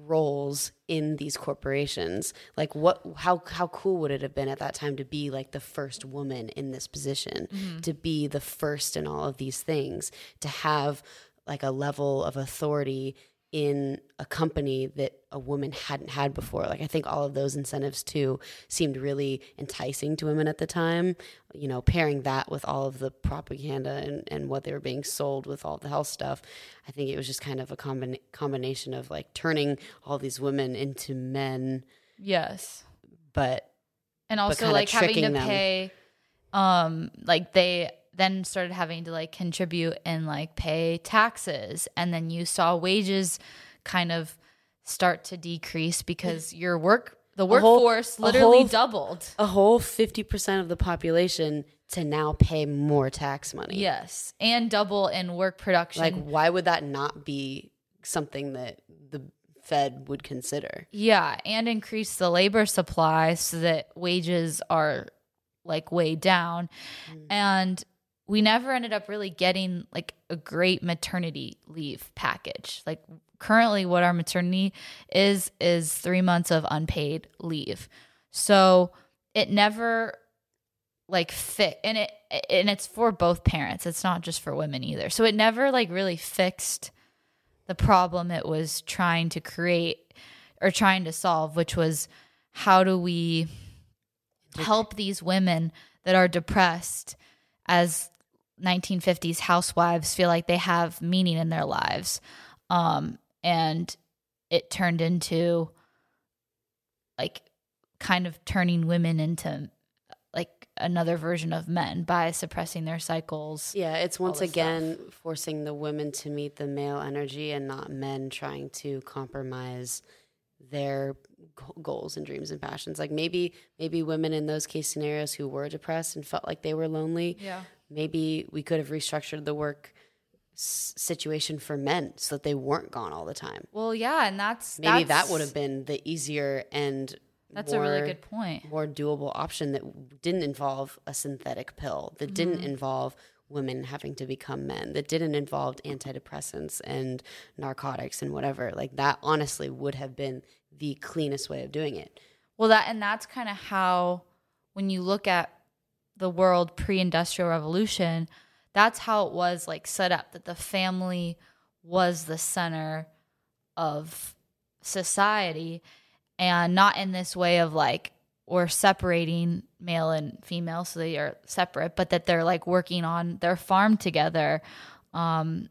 roles in these corporations like what how how cool would it have been at that time to be like the first woman in this position mm-hmm. to be the first in all of these things to have like a level of authority in a company that a woman hadn't had before. Like I think all of those incentives too seemed really enticing to women at the time. You know, pairing that with all of the propaganda and, and what they were being sold with all the health stuff, I think it was just kind of a combina- combination of like turning all these women into men. Yes. But and also but like having to them. pay um like they then started having to like contribute and like pay taxes. And then you saw wages kind of start to decrease because your work the workforce whole, literally whole, doubled. a whole 50% of the population to now pay more tax money. Yes and double in work production. Like why would that not be something that the fed would consider? Yeah and increase the labor supply so that wages are like way down. Mm. and we never ended up really getting like a great maternity leave package. Like currently what our maternity is is 3 months of unpaid leave. So it never like fit and it and it's for both parents. It's not just for women either. So it never like really fixed the problem it was trying to create or trying to solve, which was how do we help these women that are depressed as 1950s housewives feel like they have meaning in their lives. Um, and it turned into like kind of turning women into like another version of men by suppressing their cycles. Yeah, it's once again stuff. forcing the women to meet the male energy and not men trying to compromise their goals and dreams and passions. Like maybe maybe women in those case scenarios who were depressed and felt like they were lonely yeah maybe we could have restructured the work situation for men so that they weren't gone all the time. Well, yeah, and that's maybe that's, that would have been the easier and that's more, a really good point. More doable option that didn't involve a synthetic pill, that mm-hmm. didn't involve women having to become men, that didn't involve antidepressants and narcotics and whatever. Like that honestly would have been the cleanest way of doing it. Well, that and that's kind of how when you look at the world pre-industrial revolution that's how it was like set up that the family was the center of society. And not in this way of like we're separating male and female so they are separate but that they're like working on their farm together. Um,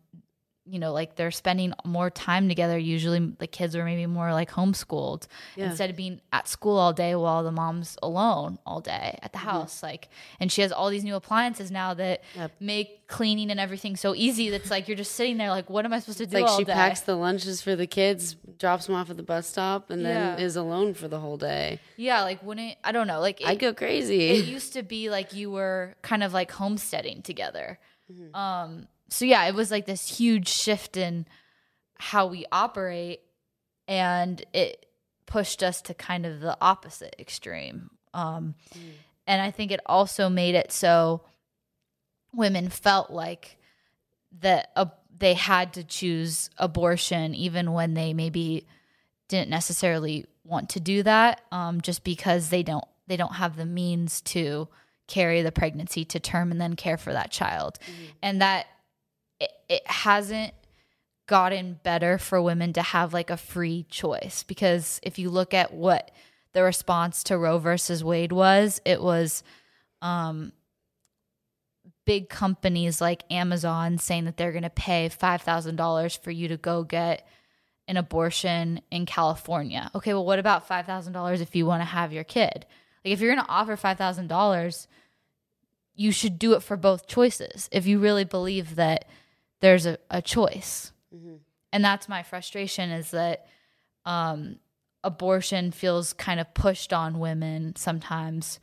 you know, like they're spending more time together. Usually the kids are maybe more like homeschooled yeah. instead of being at school all day while the mom's alone all day at the mm-hmm. house. Like, and she has all these new appliances now that yep. make cleaning and everything so easy. That's like you're just sitting there, like, what am I supposed to it's do? Like she day? packs the lunches for the kids, drops them off at the bus stop, and yeah. then is alone for the whole day. Yeah, like when it, I don't know, like I'd go crazy. It used to be like you were kind of like homesteading together. Mm-hmm. Um, so yeah, it was like this huge shift in how we operate and it pushed us to kind of the opposite extreme. Um, mm. And I think it also made it so women felt like that uh, they had to choose abortion even when they maybe didn't necessarily want to do that, um, just because they don't they don't have the means to carry the pregnancy to term and then care for that child, mm. and that it, hasn't gotten better for women to have like a free choice because if you look at what the response to Roe versus Wade was, it was um big companies like Amazon saying that they're going to pay $5,000 for you to go get an abortion in California. Okay, well what about $5,000 if you want to have your kid? Like if you're going to offer $5,000, you should do it for both choices if you really believe that there's a, a choice. Mm-hmm. And that's my frustration is that um, abortion feels kind of pushed on women sometimes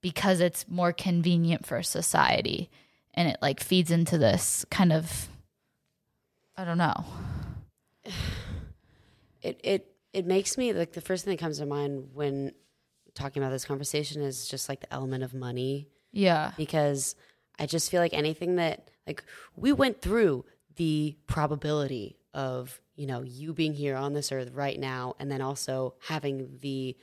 because it's more convenient for society and it like feeds into this kind of I don't know. It it it makes me like the first thing that comes to mind when talking about this conversation is just like the element of money. Yeah. Because I just feel like anything that like we went through the probability of, you know, you being here on this earth right now and then also having the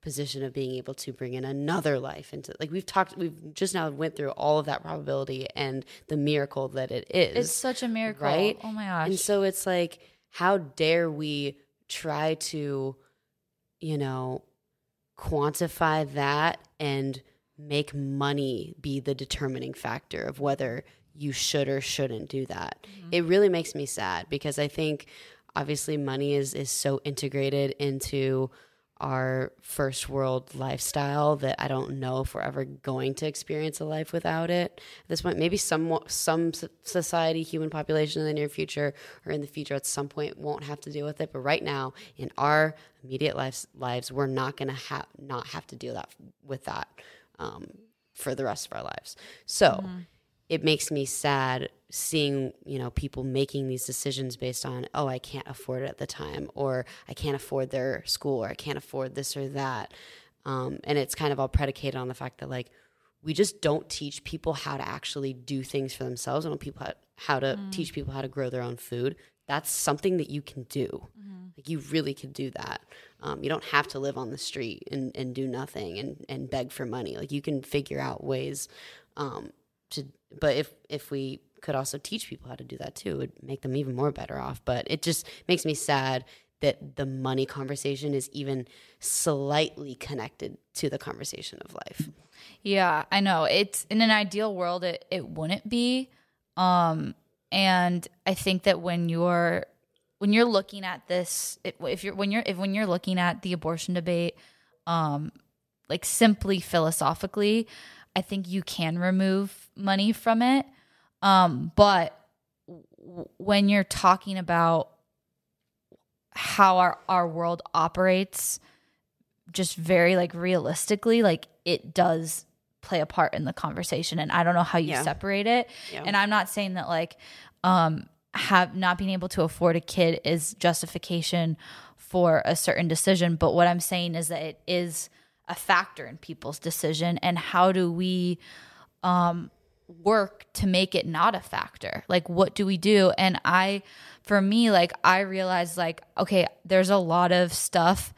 position of being able to bring in another life into like we've talked we've just now went through all of that probability and the miracle that it is. It's such a miracle. Right? Oh my gosh. and so it's like how dare we try to you know quantify that and make money be the determining factor of whether you should or shouldn't do that mm-hmm. it really makes me sad because i think obviously money is is so integrated into our first world lifestyle that I don't know if we're ever going to experience a life without it. At this point, maybe some some society, human population in the near future or in the future at some point won't have to deal with it. But right now, in our immediate lives, lives we're not going to have not have to deal that with that um, for the rest of our lives. So. Mm-hmm it makes me sad seeing you know people making these decisions based on oh i can't afford it at the time or i can't afford their school or i can't afford this or that. Um, and it's kind of all predicated on the fact that like we just don't teach people how to actually do things for themselves. And people how, how to mm. teach people how to grow their own food. That's something that you can do. Mm-hmm. like you really can do that. Um, you don't have to live on the street and, and do nothing and, and beg for money. Like you can figure out ways um, to but if if we could also teach people how to do that too, it would make them even more better off. But it just makes me sad that the money conversation is even slightly connected to the conversation of life. Yeah, I know. It's in an ideal world it, it wouldn't be. Um and I think that when you're when you're looking at this if you're when you're if when you're looking at the abortion debate um like simply philosophically, I think you can remove money from it. Um, but w- when you're talking about how our, our world operates, just very like realistically, like it does play a part in the conversation. And I don't know how you yeah. separate it. Yeah. And I'm not saying that like um have not being able to afford a kid is justification for a certain decision. But what I'm saying is that it is a factor in people's decision and how do we um, work to make it not a factor? Like what do we do? And i for me like i realized like okay there's a lot of stuff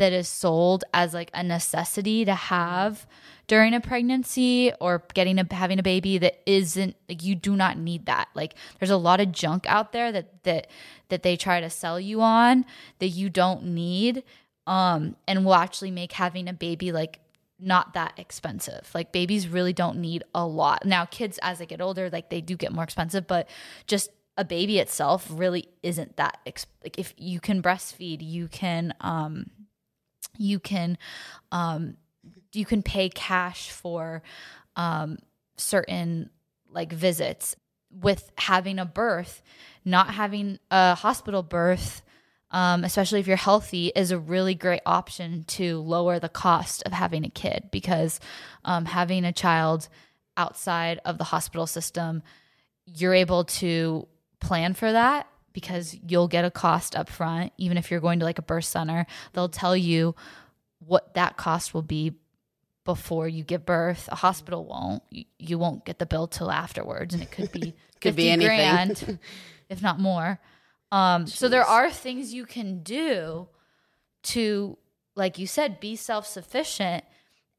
that is sold as like a necessity to have during a pregnancy or getting a having a baby that isn't like you do not need that. Like there's a lot of junk out there that that that they try to sell you on that you don't need um, and will actually make having a baby like not that expensive. Like babies really don't need a lot. Now kids as they get older, like they do get more expensive, but just a baby itself really isn't that exp- like if you can breastfeed, you can um you can um you can pay cash for um certain like visits with having a birth, not having a hospital birth um, especially if you're healthy, is a really great option to lower the cost of having a kid because um, having a child outside of the hospital system, you're able to plan for that because you'll get a cost up front. Even if you're going to like a birth center, they'll tell you what that cost will be before you give birth. A hospital won't. You, you won't get the bill till afterwards, and it could be could 50 be anything. grand, if not more. Um, so there are things you can do to, like you said, be self sufficient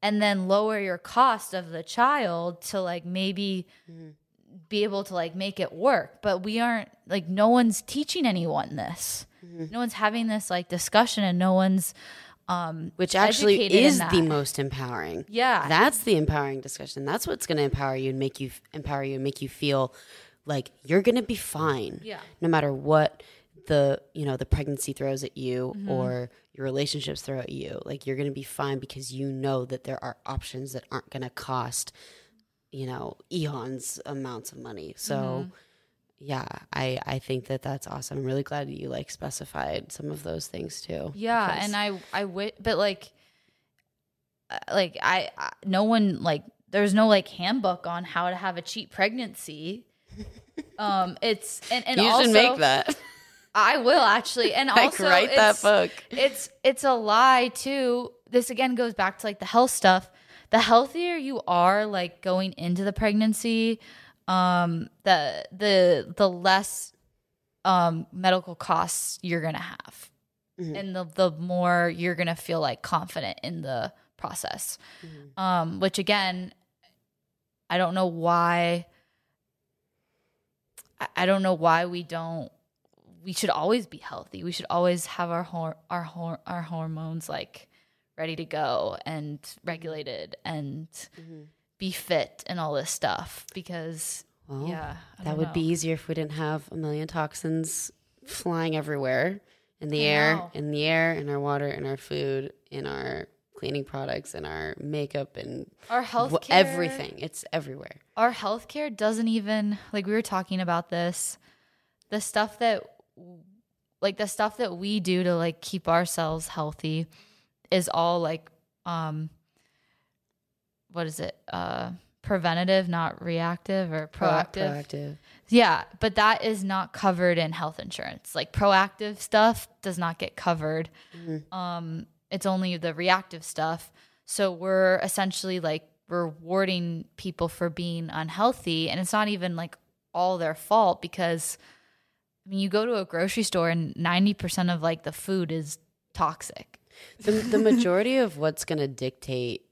and then lower your cost of the child to like maybe mm-hmm. be able to like make it work. But we aren't like no one's teaching anyone this. Mm-hmm. No one's having this like discussion, and no one's um which actually is the most empowering. Yeah. That's the empowering discussion. That's what's going to empower you and make you empower you and make you feel like you're to be fine. Yeah. No matter what the, you know, the pregnancy throws at you Mm-hmm. or your relationships throw at you. Like you're going to be fine because you know that there are options that aren't going to cost, you know, eons amounts of money. So Mm-hmm. yeah, I I think that that's awesome. I'm really glad that you like specified some of those things too. Yeah, and I I would, but like, uh, like I, I no one like there's no like handbook on how to have a cheap pregnancy. Um, it's and and you also should make that. I will actually, and like also write that book. It's it's a lie too. This again goes back to like the health stuff. The healthier you are, like going into the pregnancy, um, the the the less um medical costs you're gonna have, Mhm. and the the more you're gonna feel like confident in the process. Um, which again, I don't know why. I- don't know why we don't. We should always be healthy. We should always have our hor- our hor- our hormones like ready to go and regulated and mm-hmm. be fit and all this stuff because Well, yeah, that would be easier if we didn't have a million toxins flying everywhere in the I air, know. in the air, in our water, in our food, in our cleaning products, and our makeup, and our health everything. It's everywhere. our healthcare doesn't even like we were talking about this the stuff that like the stuff that we do to like keep ourselves healthy is all like um what is it uh preventative not reactive or proactive proactive. yeah but that is not covered in health insurance like proactive stuff does not get covered um it's only the reactive stuff. So we're essentially like rewarding people for being unhealthy. And it's not even like all their fault because i mean you go to a grocery store and 90% of like the food is toxic. The, the majority of what's going to dictate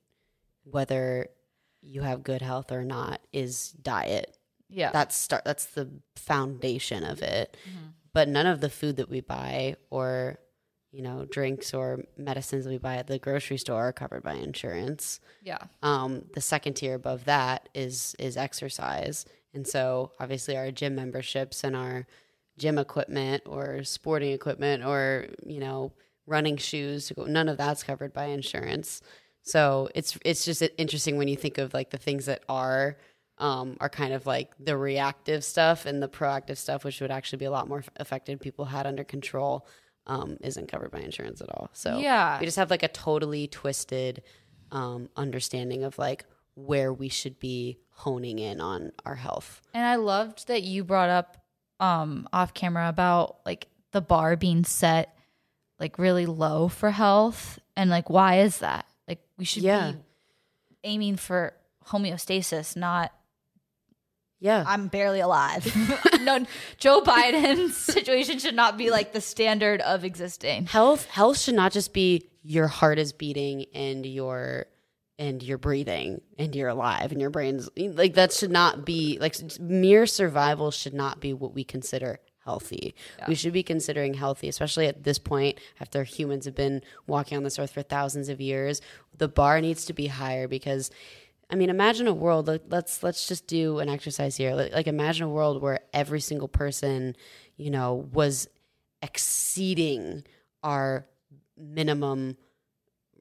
whether you have good health or not is diet. yeah. That's start that's the foundation of it. Mm-hmm. but none of the food that we buy or you know drinks or medicines we buy at the grocery store are covered by insurance. Yeah. Um, the second tier above that is is exercise. And so obviously our gym memberships and our gym equipment or sporting equipment or you know running shoes to go- none of that's covered by insurance. So it's it's just interesting when you think of like the things that are um, are kind of like the reactive stuff and the proactive stuff which would actually be a lot more effective people had under control um, isn't covered by insurance at all so Yeah. we just have like a totally twisted um, understanding of like where we should be honing in on our health. And I loved that you brought up um off camera about like the bar being set like really low for health and like why is that? Like we should Yeah. be aiming for homeostasis, not Yeah. I'm barely alive. no, Joe Biden's situation should not be like the standard of existing. health health should not just be your heart is beating and your and you're breathing and you're alive and your brain's like that should not be like mere survival should not be what we consider healthy. We should be considering healthy, especially at this point after humans have been walking on this earth for thousands of years. The bar needs to be higher because I mean, imagine a world. Like, let's let's just do an exercise here. Like, like, imagine a world where every single person, you know, was exceeding our minimum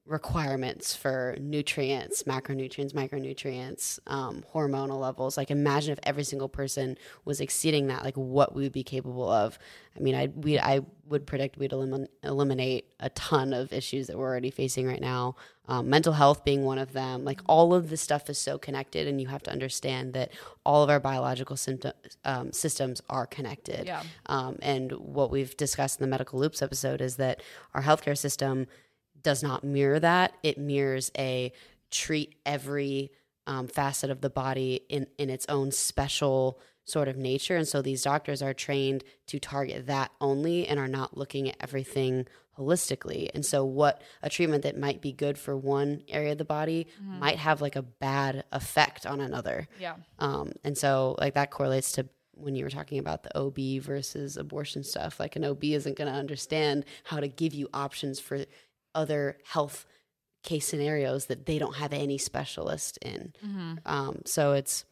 requirements for nutrients, macronutrients, micronutrients, um, hormonal levels. Like, imagine if every single person was exceeding that. Like, what we would be capable of. I mean, I we I would predict we'd elimin- eliminate a ton of issues that we're already facing right now. Um, mental health being one of them. Like, all of this stuff is so connected, and you have to understand that all of our biological symptom, um, systems are connected. Yeah. Um, and what we've discussed in the medical loops episode is that our healthcare system does not mirror that. It mirrors a treat every um, facet of the body in, in its own special sort of nature. And so these doctors are trained to target that only and are not looking at everything holistically. And so, what a treatment that might be good for one area of the body Mm-hmm. might have like a bad effect on another. Yeah. Um, and so, like, that correlates to when you were talking about the OB versus abortion stuff. Like, an OB isn't going to understand how to give you options for other health case scenarios that they don't have any specialist in. Mm-hmm. Um, so, it's,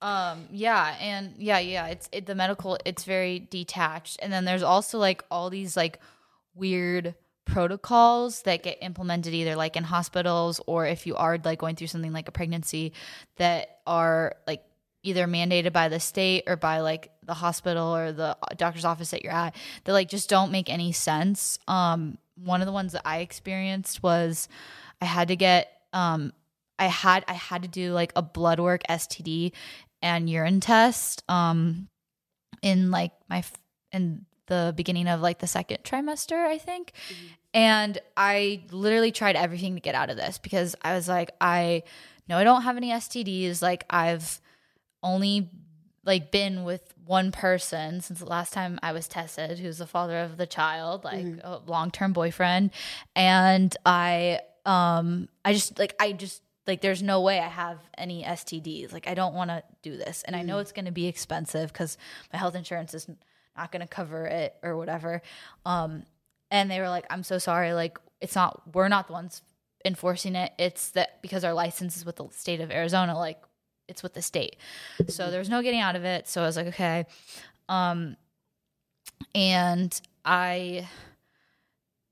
Um, yeah, and yeah, yeah, it's it, the medical. It's very detached, and then there's also like all these like weird protocols that get implemented either like in hospitals or if you are like going through something like a pregnancy that are like either mandated by the state or by like the hospital or the doctor's office that you're at that like just don't make any sense. Um, one of the ones that I experienced was I had to get um I had I had to do like a blood work STD and urine test um in like my in the beginning of like the second trimester I think. And I literally tried everything to get out of this because I was like I know I don't have any STDs like I've only like been with one person since the last time I was tested who's the father of the child like a long-term boyfriend. And I um I just like I just like there's no way I have any STDs like I don't want to do this. And I know it's going to be expensive cuz my health insurance is not going to cover it or whatever. Um and they were like I'm so sorry. Like it's not we're not the ones enforcing it. It's that because our license is with the state of Arizona like it's with the state. So there was no getting out of it. So I was like, okay. Um, and I,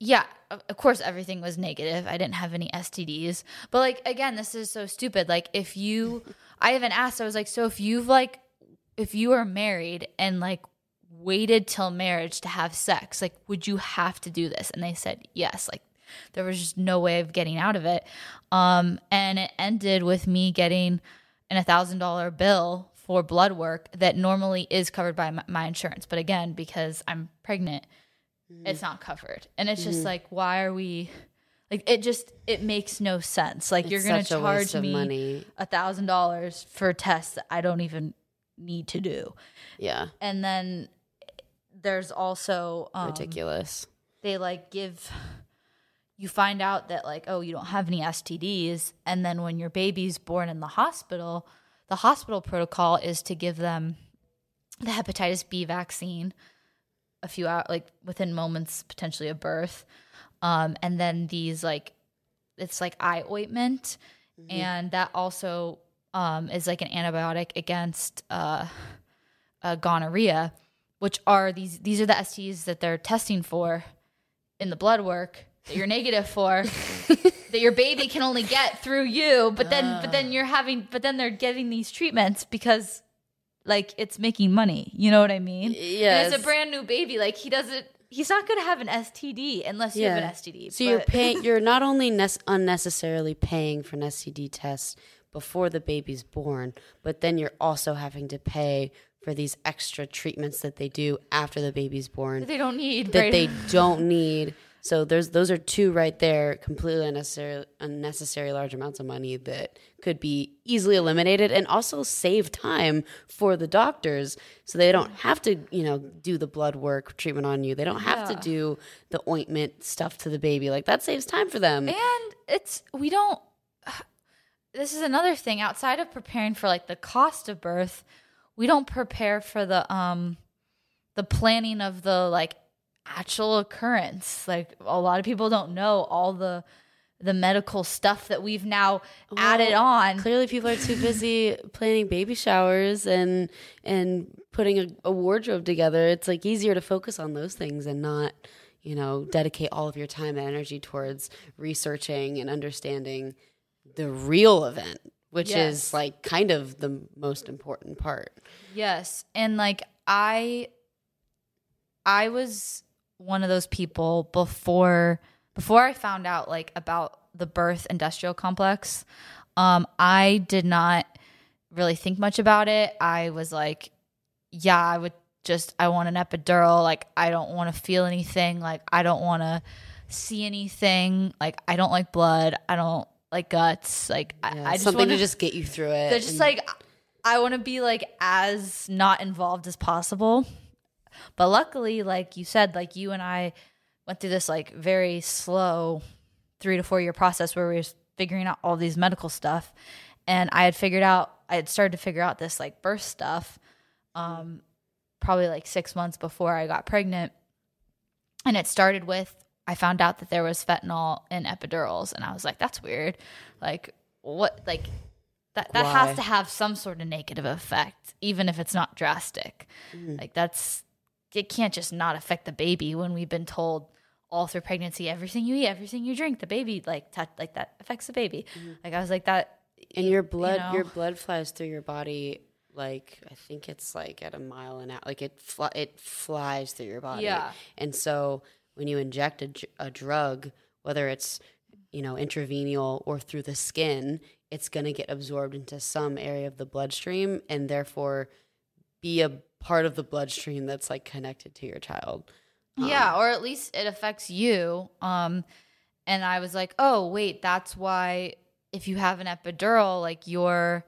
yeah, of course, everything was negative. I didn't have any STDs. But like, again, this is so stupid. Like, if you, I even asked, I was like, so if you've like, if you are married and like waited till marriage to have sex, like, would you have to do this? And they said, yes. Like, there was just no way of getting out of it. Um, and it ended with me getting an thousand dollar bill for blood work that normally is covered by my, my insurance. But again, because I'm pregnant, it's not covered. And it's just like, why are we like it just it makes no sense. Like you're gonna such a charge me money. a thousand dollars for tests that I don't even need to do. yeah, And then there's also um, ridiculous. they like give you find out that like oh you don't have any STDs and then when your baby's born in the hospital the hospital protocol is to give them the hepatitis B vaccine a few hours like within moments potentially of birth. Um and then these like it's like eye ointment. And that also um is like an antibiotic against uh, uh gonorrhea which are these these are the STDs that they're testing for in the blood work that you're negative for that your baby can only get through you but then but then you're having but then they're getting these treatments because like it's making money you know what i mean yeah it's a brand new baby like he doesn't he's not going to have an std unless you have an std So you're but- paying. You're not only nes- unnecessarily paying for an STD test before the baby's born, but then you're also having to pay for these extra treatments that they do after the baby's born they don't need that right? they don't need. So there's those are two right there, completely unnecessary, unnecessary large amounts of money that could be easily eliminated and also save time for the doctors, so they don't have to you know do the blood work treatment on you. They don't have to do the ointment stuff to the baby. Like that saves time for them. and it's we don't this is another thing outside of preparing for like the cost of birth we don't prepare for the um the planning of the like actual occurrence like a lot of people don't know all the the medical stuff that we've now added on Clearly, people are too busy planning baby showers and and putting a, a wardrobe together. It's like easier to focus on those things and not, you know, dedicate all of your time and energy towards researching and understanding the real event, which Yes. is like kind of the most important part. Yes. And like I I was one of those people before before I found out like about the birth industrial complex. Um I did not really think much about it. I was like yeah, I would just I want an epidural, like I don't want to feel anything, like I don't want to see anything, like I don't like blood, I don't like guts, like I, Yeah, I just something wanna, to just get you through it. they're just and- like I want to be like as not involved as possible. But luckily, like you said, like you and I went through this like very slow three to four year process where we were figuring out all these medical stuff. And I had figured out, I had started to figure out this like birth stuff um, probably like six months before I got pregnant. And it started with, I found out that there was fentanyl in epidurals. And I was like, that's weird. Like, what, like, that, that Why? has to have some sort of negative effect, even if it's not drastic. Like, that's, it can't just not affect the baby when we've been told all through pregnancy, everything you eat, everything you drink, the baby, like, touch, like that affects the baby. Mm-hmm. Like, I was like, that, And your blood, know? your blood flies through your body like I think it's like at a mile an hour. Like it, fl- it flies through your body. Yeah. And so when you inject a, a drug, whether it's you know intravenous or through the skin, it's going to get absorbed into some area of the bloodstream and therefore be a part of the bloodstream that's like connected to your child. Yeah, or at least it affects you. Um, and I was like, oh wait, that's why if you have an epidural, like you're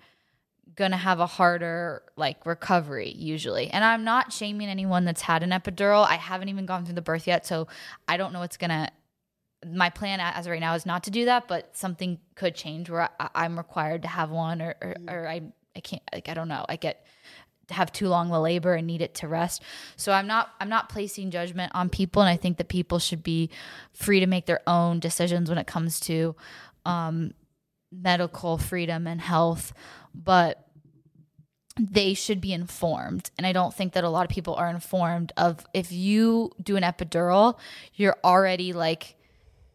gonna have a harder like recovery usually. And I'm not shaming anyone that's had an epidural. I haven't even gone through the birth yet, so I don't know what's gonna. My plan as of right now is not to do that, but something could change where I, I'm required to have one, or or, or I I can't like I don't know. I get have too long the labor and need it to rest. So I'm not I'm not placing judgment on people and I think that people should be free to make their own decisions when it comes to um, medical freedom and health, but they should be informed. And I don't think that a lot of people are informed of if you do an epidural, you're already like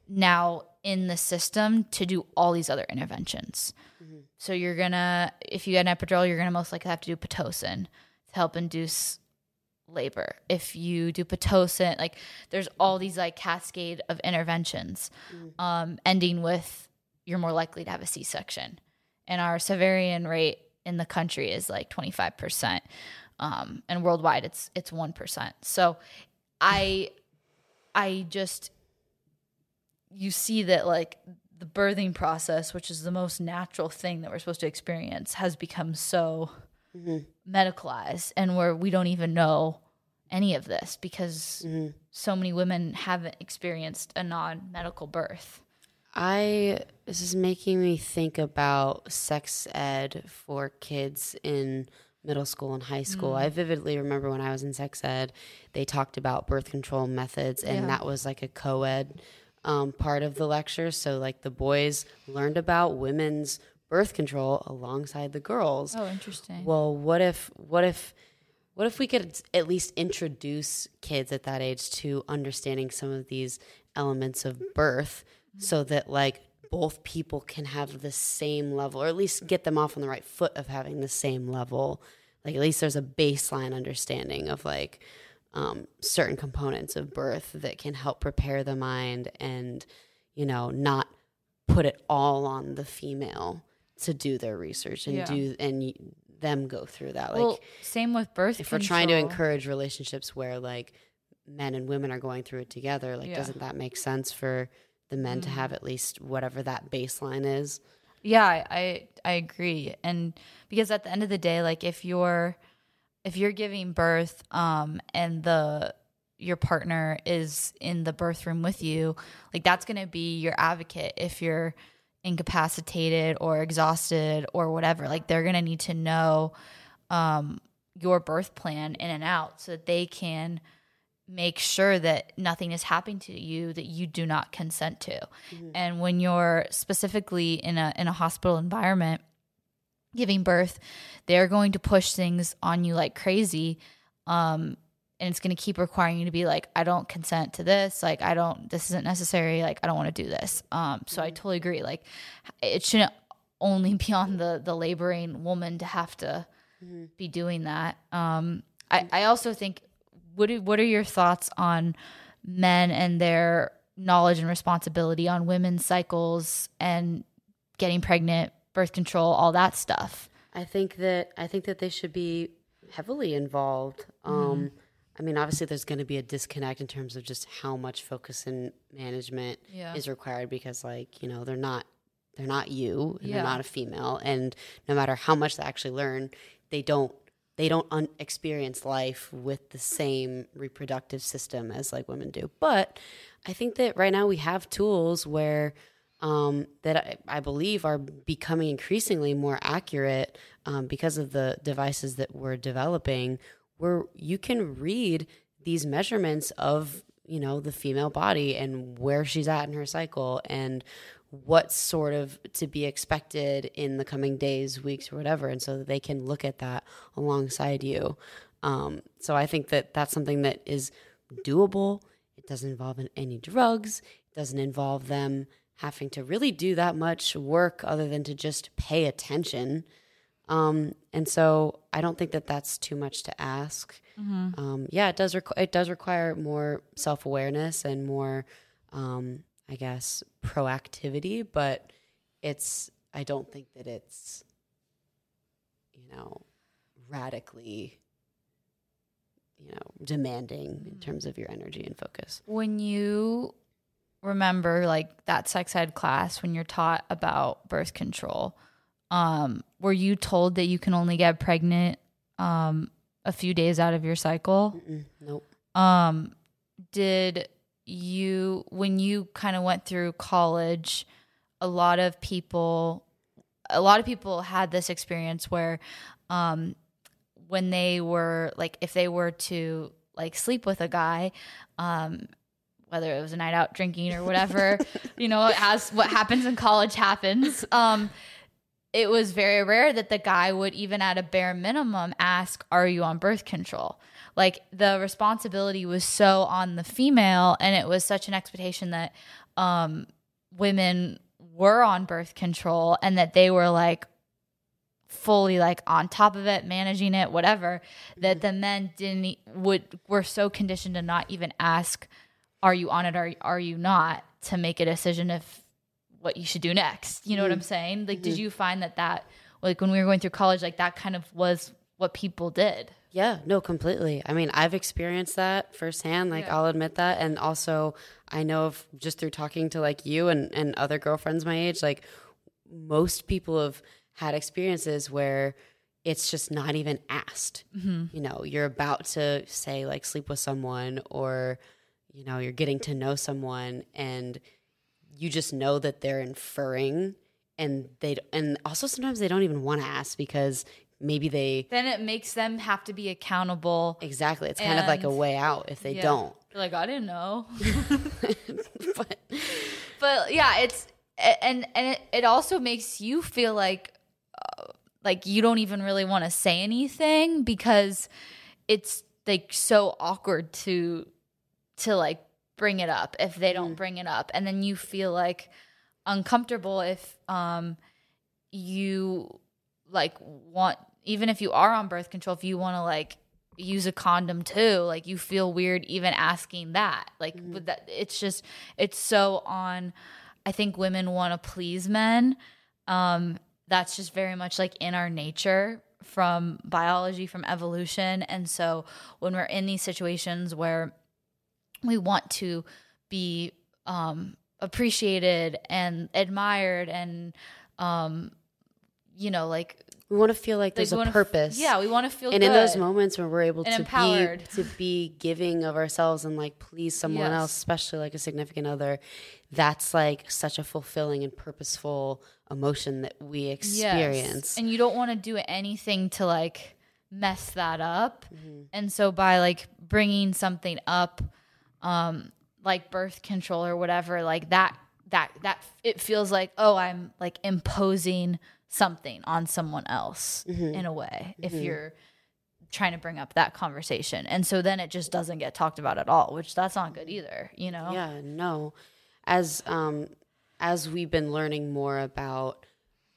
now in the system to do all these other interventions. So you're gonna, if you get an epidural, you're gonna most likely have to do pitocin to help induce labor. If you do pitocin, like there's all these like cascade of interventions, um, ending with you're more likely to have a C-section, and our cesarean rate in the country is like 25 percent, um, and worldwide it's it's one percent. So I, I just you see that like the birthing process, which is the most natural thing that we're supposed to experience, has become so mm-hmm. medicalized and where we don't even know any of this because mm-hmm. so many women haven't experienced a non medical birth. I this is making me think about sex ed for kids in middle school and high school. Mm. I vividly remember when I was in sex ed, they talked about birth control methods, and Yeah. that was like a co ed um, part of the lecture. So, like, the boys learned about women's birth control alongside the girls. Oh, interesting. Well, what if what if what if we could at least introduce kids at that age to understanding some of these elements of birth so that like both people can have the same level or at least get them off on the right foot of having the same level. Like at least there's a baseline understanding of like um, certain components of birth that can help prepare the mind and you know not put it all on the female to do their research and Yeah. do and them go through that like well, same with birth. if we're trying to encourage relationships where like men and women are going through it together like Yeah. doesn't that make sense for the men to have at least whatever that baseline is Yeah, I I agree. And because at the end of the day, like if you're if you're giving birth um and the your partner is in the birth room with you, like that's going to be your advocate if you're incapacitated or exhausted or whatever. Like they're going to need to know um your birth plan in and out so that they can make sure that nothing is happening to you that you do not consent to. And when you're specifically in a in a hospital environment giving birth, they're going to push things on you like crazy. Um and it's going to keep requiring you to be like I don't consent to this, like I don't this isn't necessary, like I don't want to do this. Um so I totally agree like it shouldn't only be on the the laboring woman to have to be doing that. Um, I, I also think what do, what are your thoughts on men and their knowledge and responsibility on women's cycles and getting pregnant, birth control, all that stuff? I think that I think that they should be heavily involved. Um, I mean, obviously, there's going to be a disconnect in terms of just how much focus and management Yeah. is required because, like, you know, they're not they're not you and Yeah. they're not a female and no matter how much they actually learn they don't they don't un- experience life with the same reproductive system as like women do but i think that right now we have tools where um, that I, I believe are becoming increasingly more accurate um, because of the devices that we're developing where you can read these measurements of you know the female body and where she's at in her cycle and what's sort of to be expected in the coming days weeks or whatever and so that they can look at that alongside you. Um, so i think that that's something that is doable. It doesn't involve any drugs. It doesn't involve them having to really do that much work other than to just pay attention um, and so I don't think that that's too much to ask. Um, yeah, it does. Requ- it does require more self awareness and more, um, I guess, proactivity. But it's. I don't think that it's, you know, radically, you know, demanding in terms of your energy and focus. when you remember like that sex ed class when you're taught about birth control um were you told that you can only get pregnant um a few days out of your cycle Mm-mm, nope. um did you when you kind of went through college a lot of people a lot of people had this experience where um when they were like if they were to like sleep with a guy um whether it was a night out drinking or whatever you know as what happens in college happens. Um it was very rare that the guy would even at a bare minimum ask are you on birth control? Like the responsibility was so on the female and it was such an expectation that um women were on birth control and that they were like fully like on top of it managing it whatever that the men didn't would were so conditioned to not even ask are you on it or are you not to make a decision if what you should do next you know what mm-hmm. i'm saying like did mm-hmm. you find that that like when we were going through college like that kind of was what people did Yeah, no, completely. I mean, I've experienced that firsthand. Like, Yeah. I'll admit that. And also, I know of just through talking to like you and, and other girlfriends my age, like, most people have had experiences where it's just not even asked. Mm-hmm. You know, you're about to say, like, sleep with someone, or, you know, you're getting to know someone, and you just know that they're inferring. And they and also sometimes they don't even want to ask because maybe they then it makes them have to be accountable Exactly. It's kind of like a way out if they Yeah. don't. Like i didn't know but but yeah it's and and it, it also makes you feel like uh, like you don't even really want to say anything because it's like so awkward to to like bring it up if they don't bring it up. And then you feel like uncomfortable if um you like want even if you are on birth control if you want to like use a condom too like you feel weird even asking that. Like with that it's just it's so on i think women want to please men. Um that's just very much like in our nature from biology from evolution. And so when we're in these situations where we want to be um appreciated and admired and um you know like we want to feel like like, there's a wanna f- purpose. yeah we want to feel and good. in those moments when we're able and to empowered. be to be giving of ourselves and like please someone Yes. else, especially like a significant other, that's like such a fulfilling and purposeful emotion that we Yes. experience. And you don't want to do anything to like mess that up. Mm-hmm. And so by like bringing something up um like birth control or whatever like that that that it feels like oh I'm like imposing something on someone else Mm-hmm. in a way if you're trying to bring up that conversation. And so then it just doesn't get talked about at all, which that's not good either, you know? Yeah, no. As um as we've been learning more about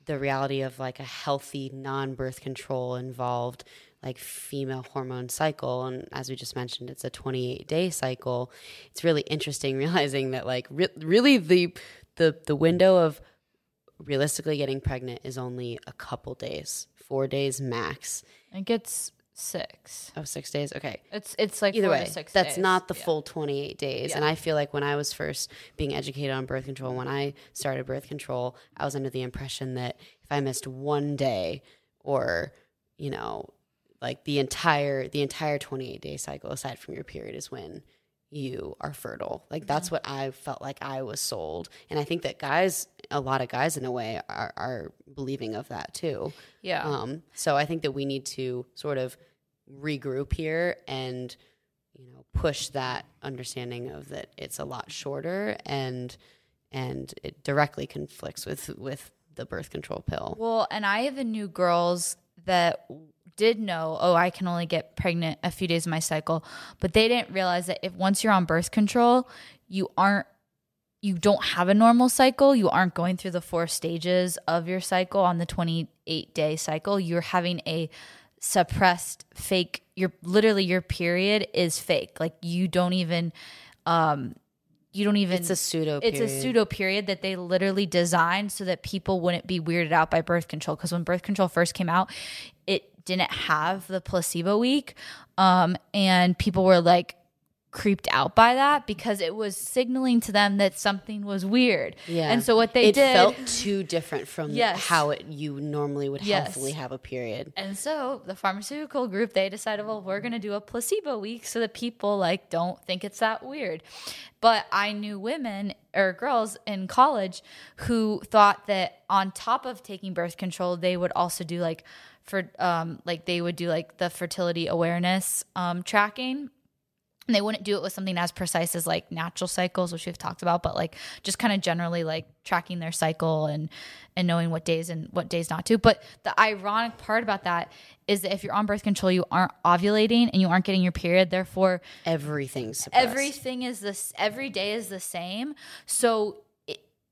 the reality of like a healthy non-birth control involved like female hormone cycle and as we just mentioned it's a 28 day cycle it's really interesting realizing that like re- really the the the window of realistically getting pregnant is only a couple days 4 days max It gets six. Oh, six days. Okay. It's it's like Either way, that's days. not the Yeah. full 28 days. And I feel like when I was first being educated on birth control, when I started birth control, I was under the impression that if I missed one day or, you know, like the entire the entire 28 day cycle aside from your period is when you are fertile. Like that's what I felt like I was sold. And I think that guys a lot of guys in a way are, are believing of that too. Yeah. Um, so I think that we need to sort of regroup here and you know push that understanding of that it's a lot shorter and and it directly conflicts with with the birth control pill. Well, and I even knew girls that did know, oh, I can only get pregnant a few days of my cycle, but they didn't realize that if once you're on birth control, you aren't you don't have a normal cycle, you aren't going through the four stages of your cycle on the 28 day cycle. You're having a suppressed fake your literally your period is fake. Like you don't even um you don't even It's a pseudo. it's a pseudo period that they literally designed so that people wouldn't be weirded out by birth control because when birth control first came out it didn't have the placebo week um, and people were like creeped out by that because it was signaling to them that something was weird Yeah. and so what they it did felt too different from Yes. how it you normally would Yes. healthily have a period. And so the pharmaceutical group they decided, well, we're going to do a placebo week so that people like don't think it's that weird. But I knew women or girls in college who thought that on top of taking birth control, they would also do like for um like they would do like the fertility awareness um tracking and they wouldn't do it with something as precise as like natural cycles which we've talked about but like just kind of generally like tracking their cycle and and knowing what days and what days not to. But the ironic part about that is that if you're on birth control you aren't ovulating and you aren't getting your period. Therefore Everything's suppressed. everything is this every day is the same. So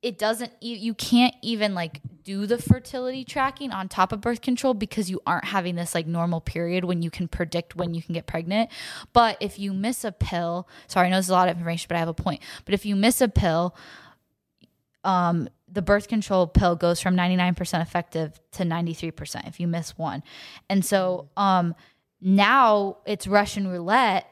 it, doesn't you, you can't even like do the fertility tracking on top of birth control because you aren't having this like normal period when you can predict when you can get pregnant. But if you miss a pill sorry i know this is a lot of information but i have a point. But if you miss a pill um the birth control pill goes from 99% effective to 93% if you miss one. And so um now it's russian roulette